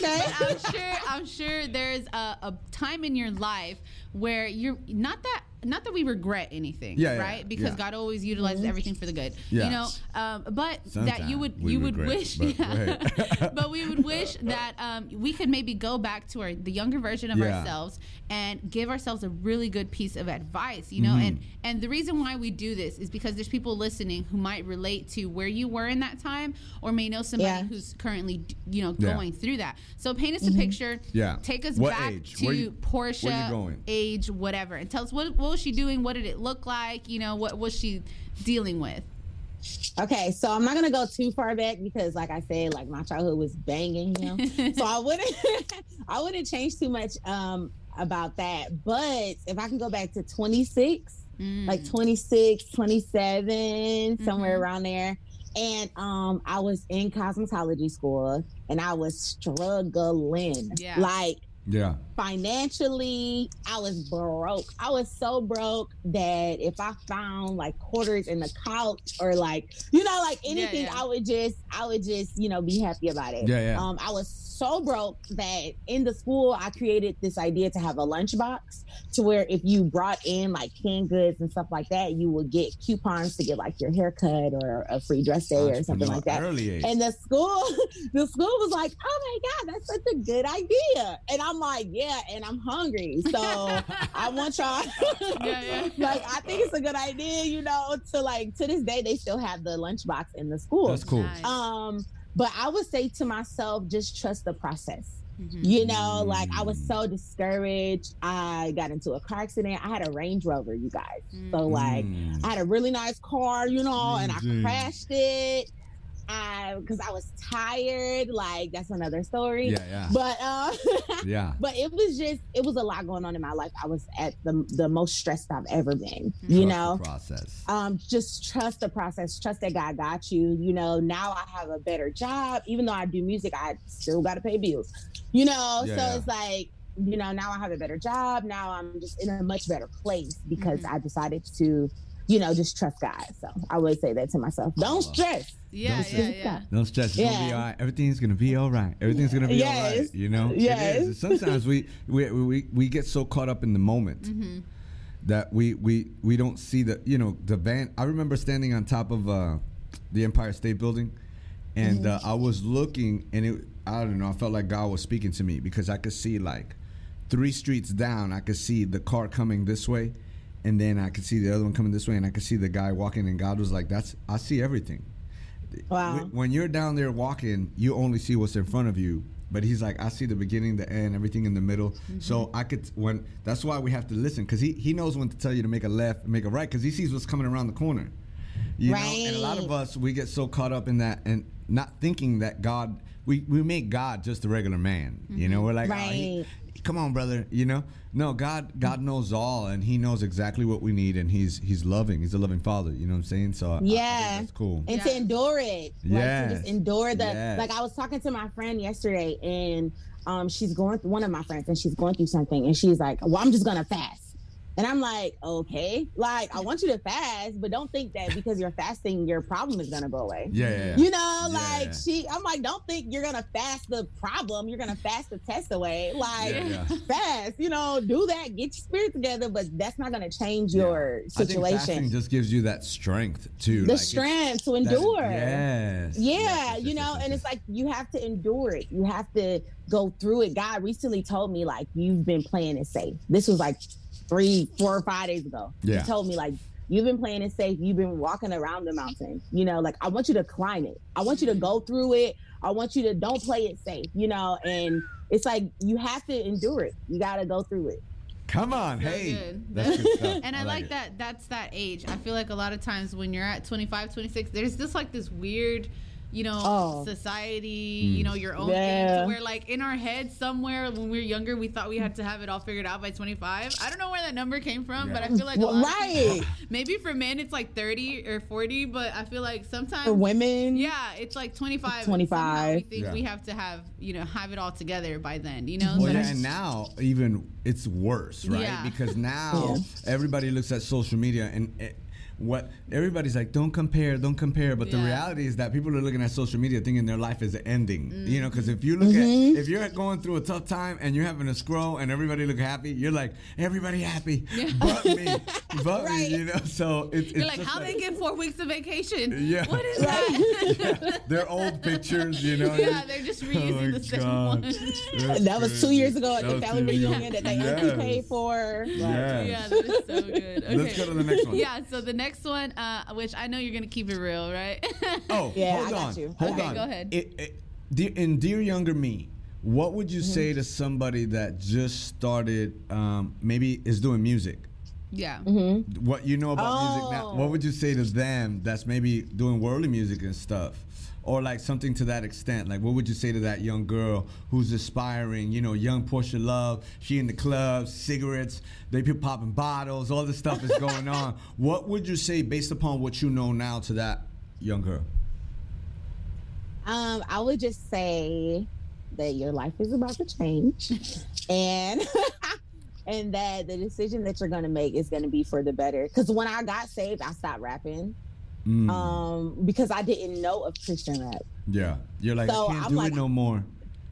But I'm sure, I'm sure there's a, a time in your life where you're not that, not that we regret anything, Yeah, yeah, right? Because yeah. God always utilizes everything for the good, Yeah. you know. Um, but that you would, we you would regret, wish, but yeah. but we would wish that um, we could maybe go back to our the younger version of Yeah. ourselves and give ourselves a really good piece of advice, you know. Mm-hmm. And and the reason why we do this is because there's people listening who might relate to where you were in that time, or may know somebody Yeah. who's currently, you know, Yeah. going through that. So paint us a picture. Yeah. Take us What back age? to Where you- Porsha, where you going? age, whatever, and tell us what what was she doing? What did it look like? You know, what was she dealing with? Okay, so I'm not gonna go too far back because, like I said, like my childhood was banging, you know. so I wouldn't, I wouldn't change too much um about that. But if I can go back to 26, Mm. like 26, 27, somewhere Mhm. around there, and um, I was in cosmetology school, and I was struggling, Yeah. like yeah. Financially i was broke i was so broke that if i found like quarters in the couch or like you know like Yeah, anything yeah. i would just i would just you know be happy about it Yeah, yeah. um i was so broke that in the school i created this idea to have a lunchbox to where if you brought in like canned goods and stuff like that you would get coupons to get like your haircut or a free dress day or something like that Early age. and the school, the school was like, "Oh my god, that's such a good idea." And I'm like, "Yeah," and I'm hungry, so I want y'all. Yeah, yeah. like, I think it's a good idea, you know, to like to this day they still have the lunchbox in the school. That's cool. Nice. Um, but I would say to myself, just trust the process. Mhm. You know, like I was Mm. so discouraged. I got into a car accident. I had a Range Rover, you guys. So like Mm. I had a really nice car, you know, and I crashed it. I because I was tired. Like that's another story. yeah, yeah, But uh, yeah. but it was just it was a lot going on in my life. I was at the the most stressed I've ever been. You Trust know, the process. um, just trust the process. Trust that God got you. You know, now I have a better job. Even though I do music, I still got to pay bills. You know, Yeah, so yeah. it's like you know now I have a better job. Now I'm just in a much better place because Mhm. I decided to. You know, just trust God. So I would say that to myself. Don't stress. Yeah, Those yeah, things yeah. No stress. It's gonna be all right. Everything's gonna be all right. Everything's gonna be all right. You know. Yes. Sometimes we, we we we get so caught up in the moment hmm that we we we don't see the you know the van. I remember standing on top of uh, the Empire State Building, and Mm-hmm. uh, I was looking, and it I don't know. I felt like God was speaking to me because I could see like three streets down. I could see the car coming this way. And then I could see the other one coming this way, and I could see the guy walking. And God was like, "That's I see everything." Wow. When you're down there walking, you only see what's in front of you. But he's like, I see the beginning, the end, everything in the middle. So mm-hmm. I could when that's why we have to listen because he he knows when to tell you to make a left and make a right because he sees what's coming around the corner. You know, and a lot of us we get so caught up in that and not thinking that God we we make God just a regular man. You know, we're like, oh, he- Right. Come on, brother. You know, no, God God knows all and He knows exactly what we need and He's He's loving. He's a loving Father. You know what I'm saying? So Yeah. that's cool. and Yeah. to endure it. Like just endure the Yes. like I was talking to my friend yesterday and um she's going through one of my friends and she's going through something and she's like, Well, I'm just gonna fast. And I'm like, okay, like I want you to fast, but don't think that because you're fasting, your problem is gonna go away. Yeah, yeah, yeah. You know, Yeah. like she, I'm like, don't think you're gonna fast the problem. You're gonna fast the test away. Like, fast, you know, do that, get your spirit together, but that's not gonna change your I think fasting just gives you that strength too. The like, strength to endure. Yes. Yeah, Yes, you know, yes, and yes. it's like you have to endure it. You have to go through it. God recently told me like you've been playing it safe. This was like three, four or five days ago. Yeah. He told me like you've been playing it safe. You've been walking around the mountain. You know, like I want you to climb it. I want you to go through it. I want you to don't play it safe, you know. And it's like you have to endure it. You got to go through it. Come on, So hey. good. That's good stuff. And I, like, it. that that's that age. I feel like a lot of times when you're at 25, 26, there's just like this weird, you know, Oh. society, Mm. you know, your own thing. Yeah. To where like in our head somewhere when we were younger, we thought we had to have it all figured out by 25. I don't know where that number came from, but I feel like a Well, lot of right. people- maybe for men it's like 30 or 40, but I feel like sometimes For women, yeah, it's like 25. and 25. somehow We think Yeah. we have to have, you know, have it all together by then, you know? Well, But yeah, and now even it's worse, right? Yeah. Because now everybody looks at social media and it, what everybody's like, don't compare, don't compare. But the reality is that people are looking at social media thinking their life is ending. You know, because if you look Mm-hmm. at if you're going through a tough time and you're having a scroll and everybody look happy, you're like everybody happy, but me, but me. You know, so it, it's You're like, just how they get four weeks of vacation? Yeah. What is that? They're old pictures, you know. yeah, they're just reusing Oh my the same God. one. That's that was two years ago at That the was family two reunion that they Yes. only paid for. Like, Yes. yeah, that is so good. Okay. Let's go to the next one. Yeah, so the next one, uh, which I know you're gonna keep it real, right? Oh, Yeah, hold I got on. you. Hold Okay, on. go ahead. It, it, dear, in Dear Younger Me, what would Mm-hmm. you say to somebody that just started, um, maybe is doing music? yeah. Mm-hmm. What you know about music now? Oh. What would you say to them that's maybe doing worldly music and stuff? Or like something to that extent. Like, what would you say to that young girl who's aspiring? You know, young Porsha Love. She in the clubs, cigarettes. They be popping bottles. All this stuff is going on. What would you say based upon what you know now to that young girl? Um, I would just say that your life is about to change, and and that the decision that you're gonna make is gonna be for the better. Because when I got saved, I stopped rapping, Mm. um, because I didn't know of Christian rap. Yeah, you're like, So I can't I'm do like- it no more.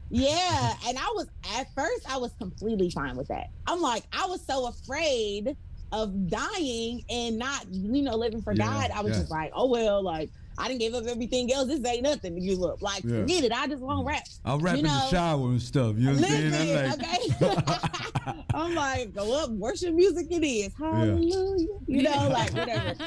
Yeah, and I was at first I was completely fine with that. I'm like I was so afraid of dying and not you know living for Yeah, God. I was yeah. just like, oh well, like I didn't give up everything else. This ain't nothing to give up. Like Yeah. forget it. I just want rap. I'll rap You in the know, shower and stuff. You know what I'm saying? Like, okay. I'm like, go up, worship music it is. Hallelujah. You know, like whatever.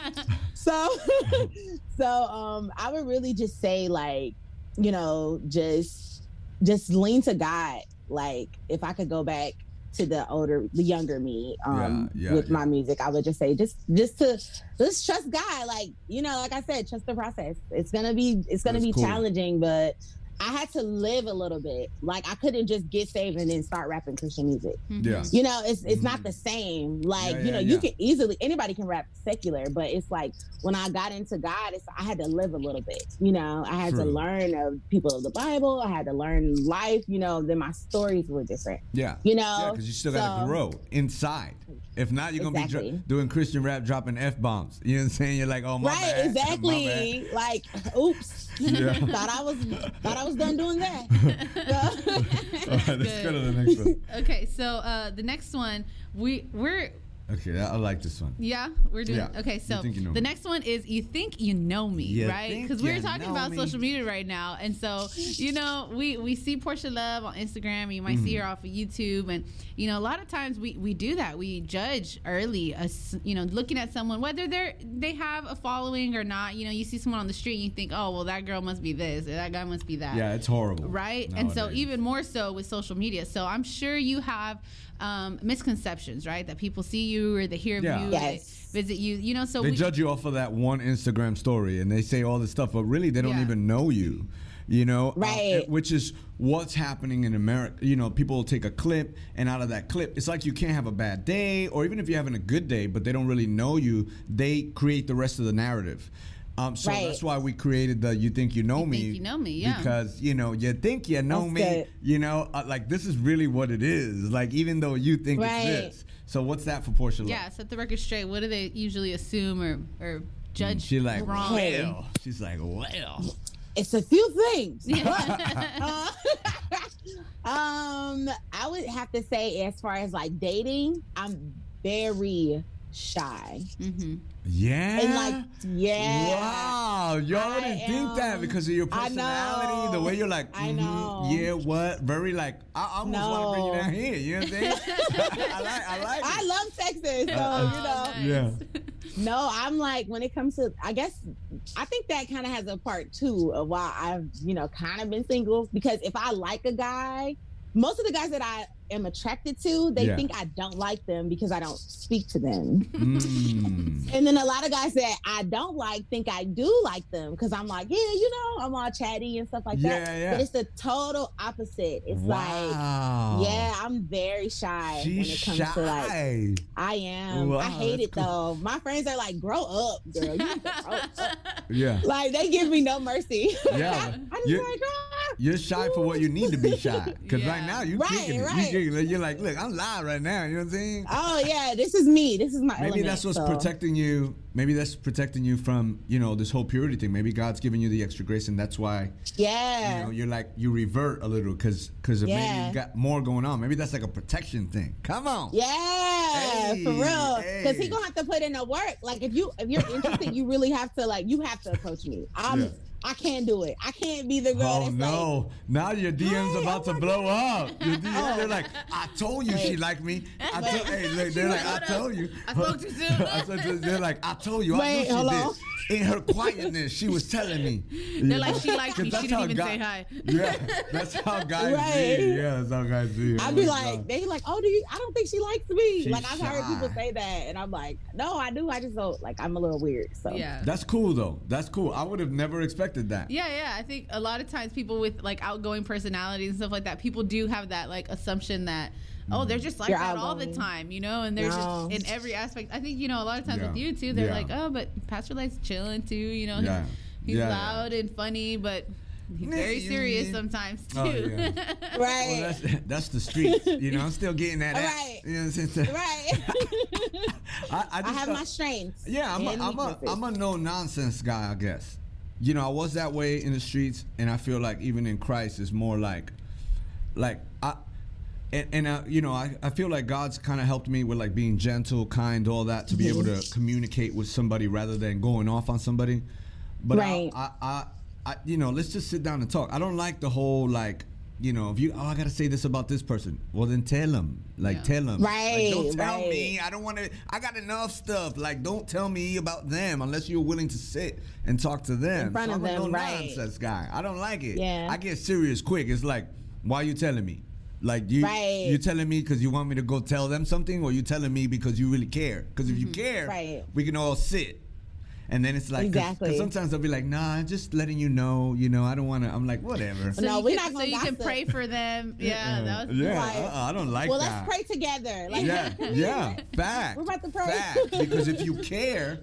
So so um I would really just say like, you know, just just lean to God. Like if I could go back to the older the younger me um Yeah, yeah, with yeah. my music, I would just say just just to just trust God. Like, you know, like I said, trust the process. It's gonna be it's gonna That's be cool. challenging, but I had to live a little bit. Like I couldn't just get saved and then start rapping Christian music. yeah. You know, it's it's Mhm. not the same. Like, Yeah, you know, yeah, you yeah. can easily anybody can rap secular, but it's like when I got into God, it's I had to live a little bit. You know, I had to learn of people of the Bible. I had to learn life. You know, then my stories were different. Yeah. You know, because you still got to So- grow inside. If not, you're gonna be Exactly. dr- doing Christian rap, dropping f bombs. You know what I'm saying? You're like, oh my god. right? bad, my Exactly. Like, oops. Yeah. thought I was thought I was done doing that. bad. All right, let's go to the next one. okay, so uh, the next one, we we're Okay, I I like this one. yeah we're doing Yeah. okay. So think you know the next one is you think you know me, You right? Because we were you talking about me. social media right now, and so you know we we see Porsha Love on Instagram. You might see Mm-hmm. her off of YouTube, and you know a lot of times we we do that. We judge early, us you know looking at someone whether they're they have a following or not. You know you see someone on the street, and you think, oh well that girl must be this, or that guy must be that Yeah, it's horrible. right and so even more so with social media so i'm sure you have um, misconceptions right that people see you or they hear of Yeah. you Yes. visit you you know so they we, judge you off of that one Instagram story and they say all this stuff, but really they don't Yeah. even know you. You know, Uh, Right. which is what's happening in America. You know, people will take a clip, and out of that clip, it's like you can't have a bad day, or even if you're having a good day, but they don't really know you. They create the rest of the narrative. Um, so Right. that's why we created the "You Think You Know You Me." Think You Know Me, yeah. Because you know you think you know That's me. good. You know, uh, like this is really what it is. Like even though you think Right. it's this. So what's that for Porsha? Love? yeah set the record straight what do they usually assume or or judge She's like, wrong well. She's like, well. It's a few things. Yeah. Uh, um, I would have to say, as far as like dating, I'm very shy. Mm-hmm. Yeah. And like, yeah. Wow. y'all I didn't think that because of your I personality, the way you're like, I mhm, know. yeah, what? Very like, I I almost want to bring you down here. You know what I'm saying? I like, I like. I love Texas, so Oh, you know. nice. Yeah. No, I'm like when it comes to I guess I think that kind of has a part too of why I've, you know, kind of been single because if I like a guy, most of the guys that I am attracted to, they Yeah. think I don't like them because I don't speak to them. Mm. And then a lot of guys that I don't like think I do like them because I'm like, yeah, you know, I'm all chatty and stuff like Yeah, that. yeah. But it's the total opposite. It's like, yeah, I'm very shy when it She's comes shy. to like I am. Wow, I hate that's it though. My friends are like, grow up, girl. You need to grow up. yeah. Like they give me no mercy. Yeah, I just you- like, ah. You're shy for what you need to be shy. Because right now you Right, kicking it. right. You. You're like, look, I'm live right now. You know what I'm saying? oh yeah, this is me. This is my Maybe element. that's what's so. protecting you. Maybe that's protecting you from, you know, this whole purity thing. Maybe God's giving you the extra grace, and that's why, Yeah. you know, you're like you revert a little because because maybe Yeah. you got more going on. Maybe that's like a protection thing. Come on. Yeah, Hey, for real. Because hey. he gonna have to put in the work. Like if you if you're interested, you really have to like you have to approach me. I'm Yeah. I can't do it. I can't be the girl Oh that's no! now your DM's Hey, about oh to blow God. up. Your DMs, oh. they're like, I told you she liked me. I told, hey, they're like, I told you. I spoke too soon. I they're like, I told you. I Wait, knew she hold did. On. In her quietness, she was telling me. They're like, she likes me. She That's didn't how even guy- say hi. Yeah, that's how guys Right. be. Yeah, that's how guys be. I'd be my like, God. they like, oh, do you? I don't think she likes me. She's like I've heard people say that, and I'm like, no, I do. I just don't like. I'm a little weird. So Yeah. That's cool though. That's cool. I would have never expected that. Yeah, yeah. I think a lot of times people with like outgoing personalities and stuff like that, people do have that like assumption that oh, they're mm-hmm. just like You're that all the time, you know, and they're No. just in every aspect. I think you know a lot of times Yeah. with you too, they're Yeah. like, oh, but Pastor likes chilling too, you know. Yeah. He's, he's Yeah, yeah. loud and funny, but he's very serious sometimes oh, too. Oh, yeah. right, Well, that's that's the streets. You know, I'm still getting that. out. Right. You know what I'm saying? right. I, I, I have thought- my strengths. Yeah, I'm a, and I'm a, weaknesses. I'm a no nonsense guy, I guess. You know, I was that way in the streets, and I feel like even in Christ, it's more like, like I, and, and I, you know, I, I feel like God's kind of helped me with like being gentle, kind, all that, to be able to communicate with somebody rather than going off on somebody. But Right. I, I, I, I, you know, let's just sit down and talk. I don't like the whole like. You know, if you oh I gotta say this about this person, well then tell them, like Yeah. tell them, Right, Like, don't tell right. me. I don't want to. I got enough stuff. Like, don't tell me about them unless you're willing to sit and talk to them. In front so of I'm them, no right. nonsense guy. I don't like it. Yeah. I get serious quick. It's like, why are you telling me? Like you, Right. you telling me because you want me to go tell them something, or you telling me because you really care? Because if you care, Mm-hmm. Right. we can all sit. And then it's like, because Exactly. sometimes they'll be like, nah, I'm just letting you know, you know, I don't want to. I'm like, whatever. So No, we're can, not so gonna you can gossip. pray for them. Yeah, that was yeah, Right. uh-uh, I don't like well, that. let's pray together. Like, yeah, yeah, fact. We're about to pray. Fact. Because if you care,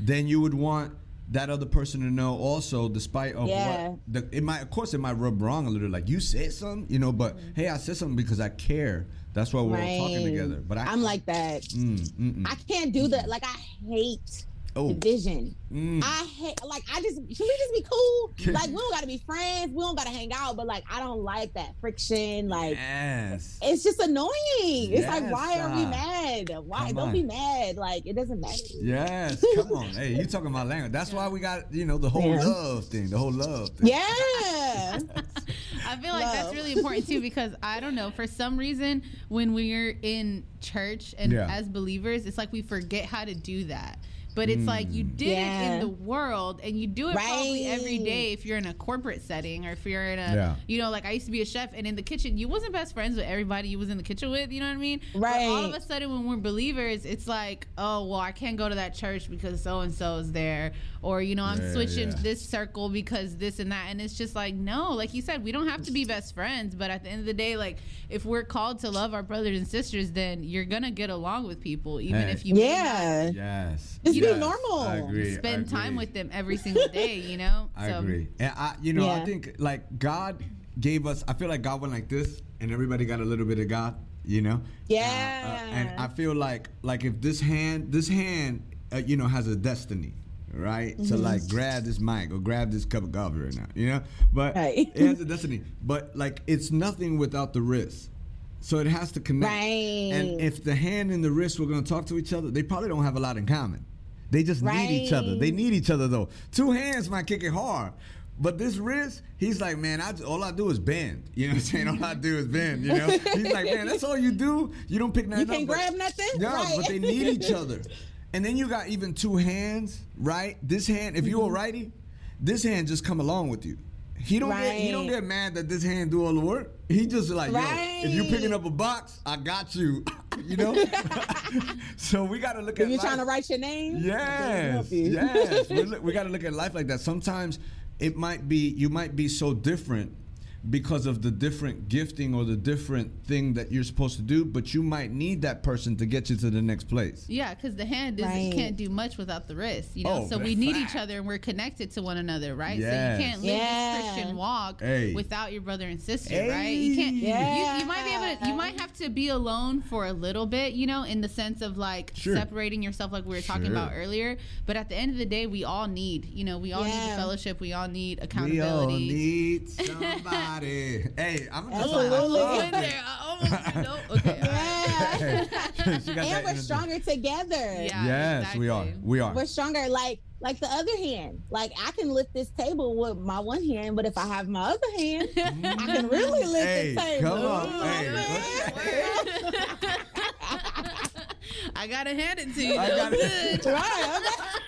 then you would want that other person to know also, despite of Yeah. what the, it might, of course, it might rub wrong a little. Like you said something, you know, but hey, I said something because I care. That's why we're all talking together. But I, I'm like that. mm, mm, mm. I can't do that. Like I hate oh, division. mm. I hate like I just should we just be cool? Like we don't gotta be friends. We don't gotta hang out. But like I don't like that friction. Like yes. it's just annoying. It's like why are we ah. mad? Why Come don't on. be mad? Like it doesn't matter. Yes, come on. Hey, you talking about language. That's why we got, you know, the whole Yeah. love thing, the whole love thing. Yeah. I feel like that's really important too because I don't know for some reason when we're in church and Yeah. as believers it's like we forget how to do that. But it's like you mm. did it in the world and you do it probably every day if you're in a corporate setting or if you're in a Yeah. you know like I used to be a chef and in the kitchen you wasn't best friends with everybody you was in the kitchen with, you know what I mean? But all of a sudden when we're believers it's like, oh well I can't go to that church because so and so is there or you know I'm Yeah, switching yeah. this circle because this and that and it's just like no like you said we don't have to be best friends but at the end of the day like if we're called to love our brothers and sisters then you're gonna get along with people even Hey. if you may Yeah. Yes. Just be normal. I agree. not spend I time with them every single day you know I agree. And I, you know, I think like God gave us. I feel like God went like this, and everybody got a little bit of God. You know. Yeah. Uh, uh, and I feel like like if this hand, this hand, uh, you know, has a destiny. Right to Mm-hmm. like grab this mic or grab this cup of coffee right now, you know, but Right. it has a destiny. But like it's nothing without the wrist, so it has to connect. Right. And if the hand and the wrist were going to talk to each other, they probably don't have a lot in common. They just need each other. They need each other though. Two hands might kick it hard. But this wrist, he's like, man, I, all I do is bend. You know what I'm saying? All I do is bend. You know? He's like, man, that's all you do. You don't pick nothing You can't up. but- grab nothing? Yeah, Right. but they need each other. And then you got even two hands, right? This hand, if you're a Mm-hmm. righty, this hand just come along with you. He don't get he don't get mad that this hand do all the work. He just like, yo, if you picking up a box, I got you. you know? so we gotta look If at you're life. trying to write your name, Yes, you. yes. we, look- we got to look at life like that. Sometimes it might be you might be so different because of the different gifting or the different thing that you're supposed to do, but you might need that person to get you to the next place. Yeah, because the hand is, Right. can't do much without the wrist, you know. Oh, so we need fact. each other, and we're connected to one another, right? Yes. So you can't live Yeah. this Christian walk Hey. without your brother and sister, right? You can't. Hey. You, you might be able to. You might have to be alone for a little bit, you know, in the sense of like Sure. separating yourself, like we were talking Sure. about earlier. But at the end of the day, we all need, you know, we all need the fellowship. We all need accountability. We all accountability. need somebody. Hey, I'm just Absolutely. I went there. I almost no. Okay. all right. Yeah. She and we're stronger together. Yeah. Yes, we are. We are. We're stronger. Like like the other hand. Like I can lift this table with my one hand, but if I have my other hand, I can really lift Hey, the table. come on. You know Hey, what I'm? I gotta hand it to you. I though. gotta- Good. right. Okay.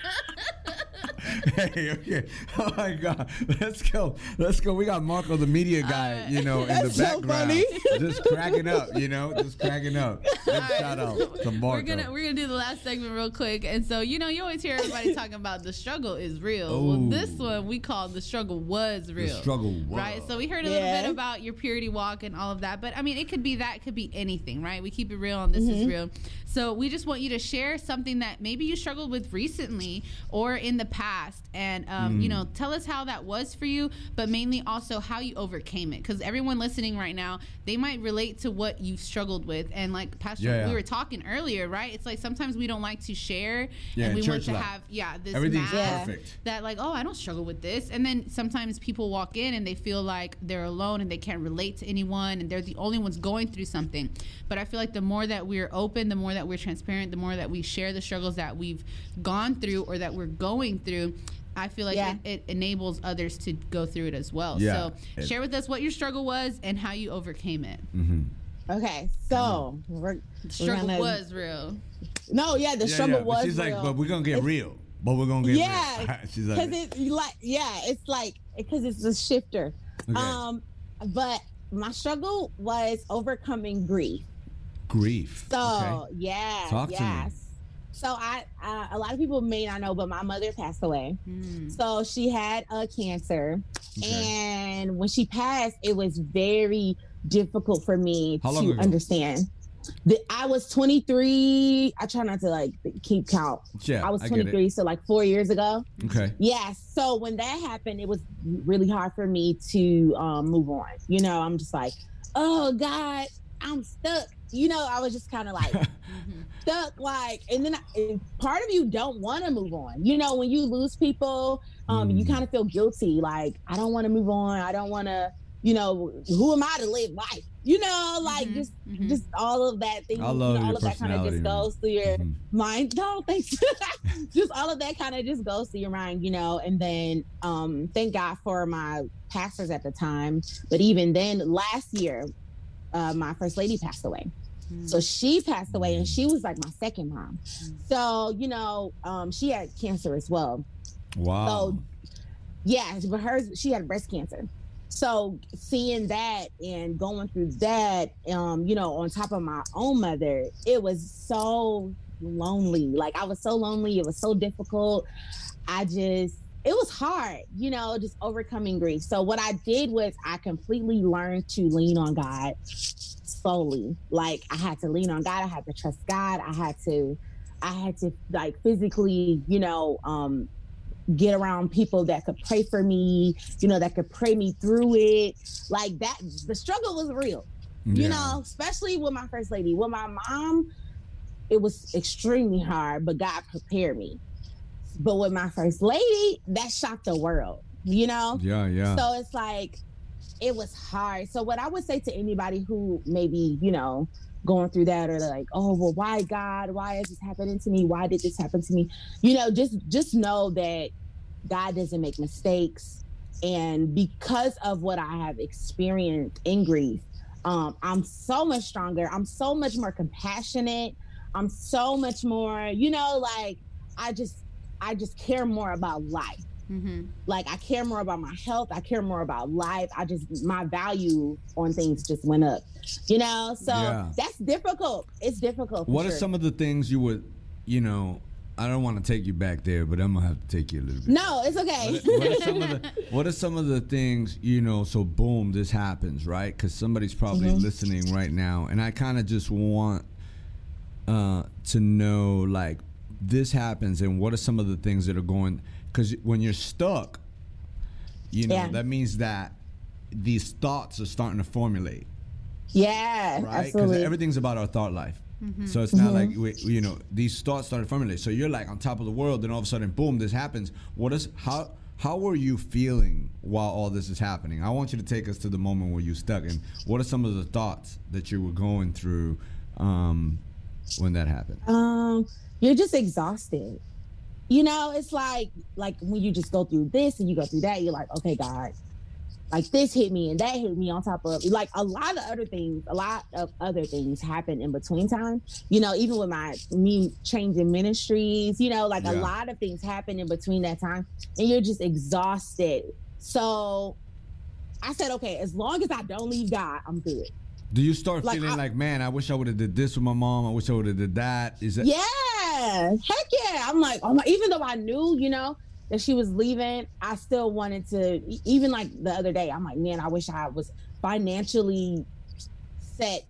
hey, okay. Oh my God. Let's go. Let's go. We got Marco, the media uh, guy, right. you know, in That's the so background. funny. Just cracking up, you know, just cracking up. Big right. shout out to Marco. We're gonna we're gonna do the last segment real quick, and so you know you always hear everybody talking about the struggle is real. Well, oh. this one we call the struggle was real. the struggle was. Right, so we heard a little Yeah. bit about your purity walk and all of that, but I mean, it could be that, it could be anything, right? We keep it real, and this is mm-hmm. real. So we just want you to share something that maybe you struggled with recently or in the past, and um, you know, tell us how that was for you, but mainly also how you overcame it, because everyone listening right now, they might relate to what you've struggled with, and like Pastor, Yeah, yeah. we were talking earlier, right? It's like sometimes we don't like to share, Yeah, and we want to life. have, yeah, this Everything's mask perfect. that like oh i don't struggle with this and then sometimes people walk in and they feel like they're alone and they can't relate to anyone and they're the only ones going through something but i feel like the more that we're open the more that we're transparent the more that we share the struggles that we've gone through or that we're going through I feel like Yeah. it, it enables others to go through it as well. Yeah. So It- share with us what your struggle was and how you overcame it. Mm-hmm. Okay. So we're, The we're struggle gonna- was real. No, yeah, the Yeah, struggle yeah, but was She's like, real. but we're gonna get real. But we're gonna get yeah, real. She's because like, it like yeah, it's like because it's a shifter. Okay. Um, but my struggle was overcoming grief. grief. So okay. yeah, Talk to me. yes. So I, uh, a lot of people may not know, but my mother passed away. Mm. So she had a cancer, Okay. and when she passed, it was very difficult for me How to understand. The, I was 23. I try not to like keep count. Yeah, I was I 23, so like four years ago. Okay. Yes. So when that happened, it was really hard for me to um, move on. You know, I'm just like, oh God, I'm stuck. You know, I was just kind of like stuck. Like, and then I, and part of you don't want to move on. You know, when you lose people, um, you Mm. kind of feel guilty. Like, I don't want to move on. I don't want to. You know, who am I to live life? You know, like Mhm, just mhm. just all of that thing. I love you know, all of that kind of just man. goes through your Mhm. mind no thanks just all of that kind of just goes through your mind you know and then um thank god for my pastors at the time but even then last year uh, my first lady passed away Mm. so she passed away and she was like my second mom. So you know um she had cancer as well. Wow. so yeah but hers she had breast cancer. So seeing that and going through that um you know on top of my own mother it was so lonely. Like i was so lonely. It was so difficult. I just it was hard you know just overcoming grief. So what i did was i completely learned to lean on god solely like i had to lean on god i had to trust god i had to i had to like physically you know um get around people that could pray for me, you know, that could pray me through it. Like that, the struggle was real, you know, especially with my first lady. With my mom, it was extremely hard, but God prepared me. But with my first lady, that shocked the world, you know? Yeah, yeah. So it's like, it was hard. So what I would say to anybody who maybe, you know, going through that or like, oh well, why God? Why is this happening to me? Why did this happen to me? You know, just just know that God doesn't make mistakes. And because of what I have experienced in grief, um, I'm so much stronger. I'm so much more compassionate. I'm so much more, you know, like I just I just care more about life. Mm-hmm. Like I care more about my health. I care more about life. I just my value on things just went up. You know, so yeah. that's difficult. It's difficult. What sure. are some of the things you would, you know, I don't want to take you back there, but I'm gonna have to take you a little bit. No, it's okay. What, what, are, some of the, what are some of the things you know? So boom, this happens, right? Because somebody's probably mm-hmm. listening right now, and I kind of just want uh, to know like this happens, and what are some of the things that are going? Because when you're stuck, you know yeah. that means that these thoughts are starting to formulate. Yeah, right. Because everything's about our thought life. Mm-hmm. So it's not mm-hmm. like we, you know these thoughts started formulating. So you're like on top of the world, then all of a sudden, boom, this happens. What is how how were you feeling while all this is happening? I want you to take us to the moment where you stuck, and what are some of the thoughts that you were going through um, when that happened? Um, you're just exhausted. You know, it's like like when you just go through this and you go through that, you're like, okay, God, like this hit me and that hit me on top of like a lot of other things a lot of other things happen in between time. You know even with my me changing ministries you know like yeah. a lot of things happen in between that time and you're just exhausted. So i said okay as long as i don't leave god i'm good. Do you start like, feeling I, like man i wish i would have did this with my mom. I wish i would have did that. Is that yeah heck yeah i'm like oh my, even though i knew you know that she was leaving, I still wanted to even like the other day, I'm like, man, I wish I was financially set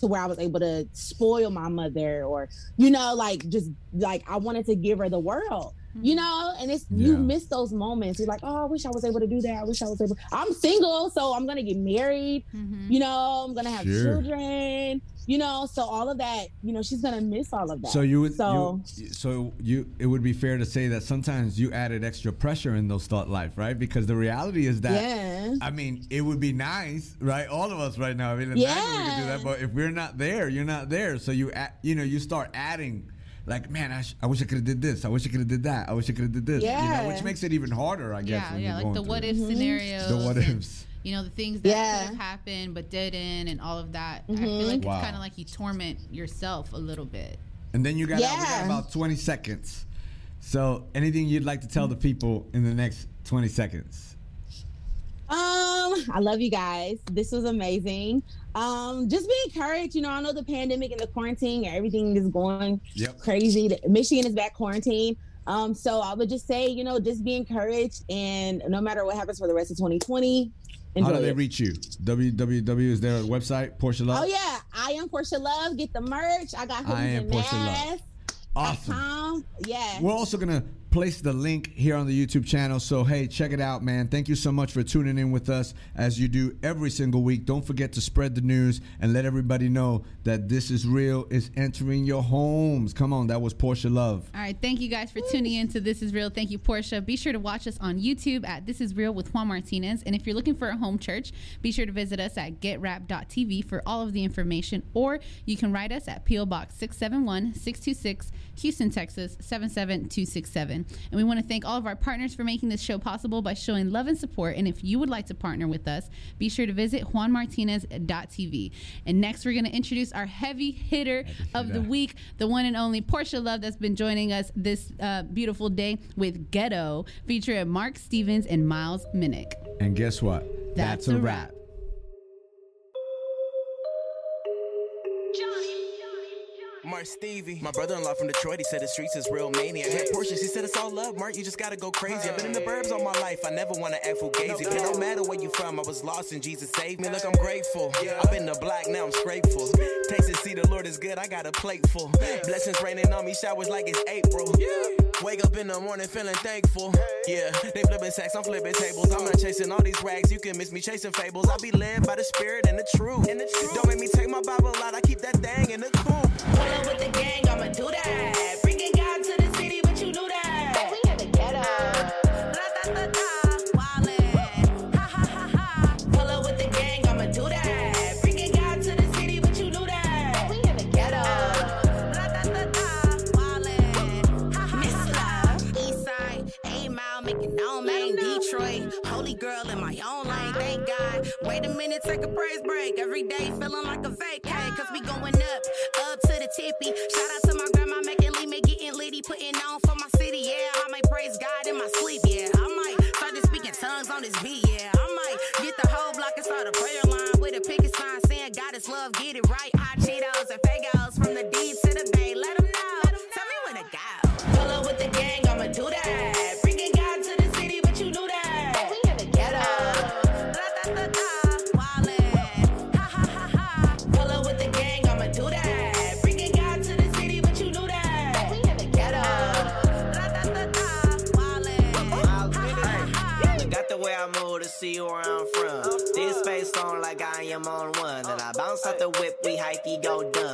to where I was able to spoil my mother or, you know, like just like I wanted to give her the world. You know, and it's yeah. you miss those moments. You're like, oh, I wish I was able to do that. I wish I was able. I'm single, so I'm gonna get married. Mm-hmm. You know, I'm gonna have sure. children you know so all of that you know she's gonna miss all of that so you would so you, so you it would be fair to say that sometimes you added extra pressure in those thought life right because the reality is that yeah. i mean it would be nice right all of us right now i mean yeah. we could do that but if we're not there you're not there so you add, you know you start adding like man I, sh- I wish i could have did this i wish i could have did that i wish i could have did this yeah. you know which makes it even harder i guess yeah yeah like the what if scenarios the what ifs you know the things that yeah. could have happened but didn't and all of that mm-hmm. i feel mm-hmm. like wow. it's kind of like you torment yourself a little bit and then you got, yeah. got about 20 seconds so anything you'd like to tell the people in the next 20 seconds um i love you guys this was amazing um just be encouraged you know i know the pandemic and the quarantine everything is going yep. crazy michigan is back quarantine um, so I would just say, you know, just be encouraged, and no matter what happens for the rest of 2020, Enjoy How do they it. reach you? www is their website? Porsha Love. Oh yeah, I am Porsha Love. Get the merch. I got hoodies I am and Love. Awesome. Yeah. We're also gonna place the link here on the YouTube channel. So, hey, check it out, man. Thank you so much for tuning in with us as you do every single week. Don't forget to spread the news and let everybody know that This Is Real is entering your homes. Come on, that was Porsha Love. All right. Thank you guys for tuning in to This Is Real. Thank you, Porsha. Be sure to watch us on YouTube at This Is Real with Juan Martinez. And if you're looking for a home church, be sure to visit us at getrap.tv for all of the information, or you can write us at P.O. Box 671 626, Houston, Texas 77267. And we want to thank all of our partners for making this show possible by showing love and support. And if you would like to partner with us, be sure to visit juanmartinez.tv. And next, we're going to introduce our heavy hitter of the week, the one and only Porsha Love that's been joining us this uh, beautiful day with Ghetto, featuring Mark Stevens and Miles Minnick. And guess what? That's, that's a, wrap. Mark Stevie. My brother-in-law from Detroit, he said the streets is real mania. Had Porsha, she said it's all love, Mark, you just gotta go crazy. I've been in the burbs all my life, I never wanna act fugazi. But it don't matter where you from, I was lost and Jesus saved me. Look, I'm grateful. I've been the black, now I'm grateful. Taste and see the Lord is good, I got a plate full. Blessings raining on me, showers like it's April. Wake up in the morning feeling thankful. Yeah, they flipping sacks, I'm flipping tables. I'm not chasing all these rags, you can miss me chasing fables. I be led by the spirit and the truth. And the truth. Don't make me take my Bible out, I keep that thing in the coop. Pull up with the gang, I'ma do that. Holy girl in my own lane, thank God. Wait a minute, take a praise break. Every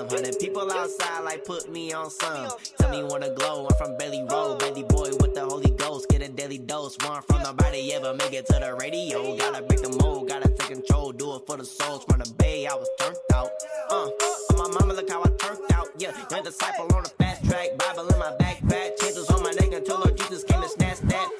Hundred people outside like put me on some. Tell me wanna glow, I'm from Belly Road. Baby boy with the Holy Ghost, get a daily dose. One from nobody ever make it to the radio. Gotta break the mold, gotta take control, do it for the souls. From the bay, I was turned out. Uh, on my mama, look how I turned out. Yeah, young disciple on the fast track, Bible in my backpack, chains on my neck until Lord Jesus came to snatch that.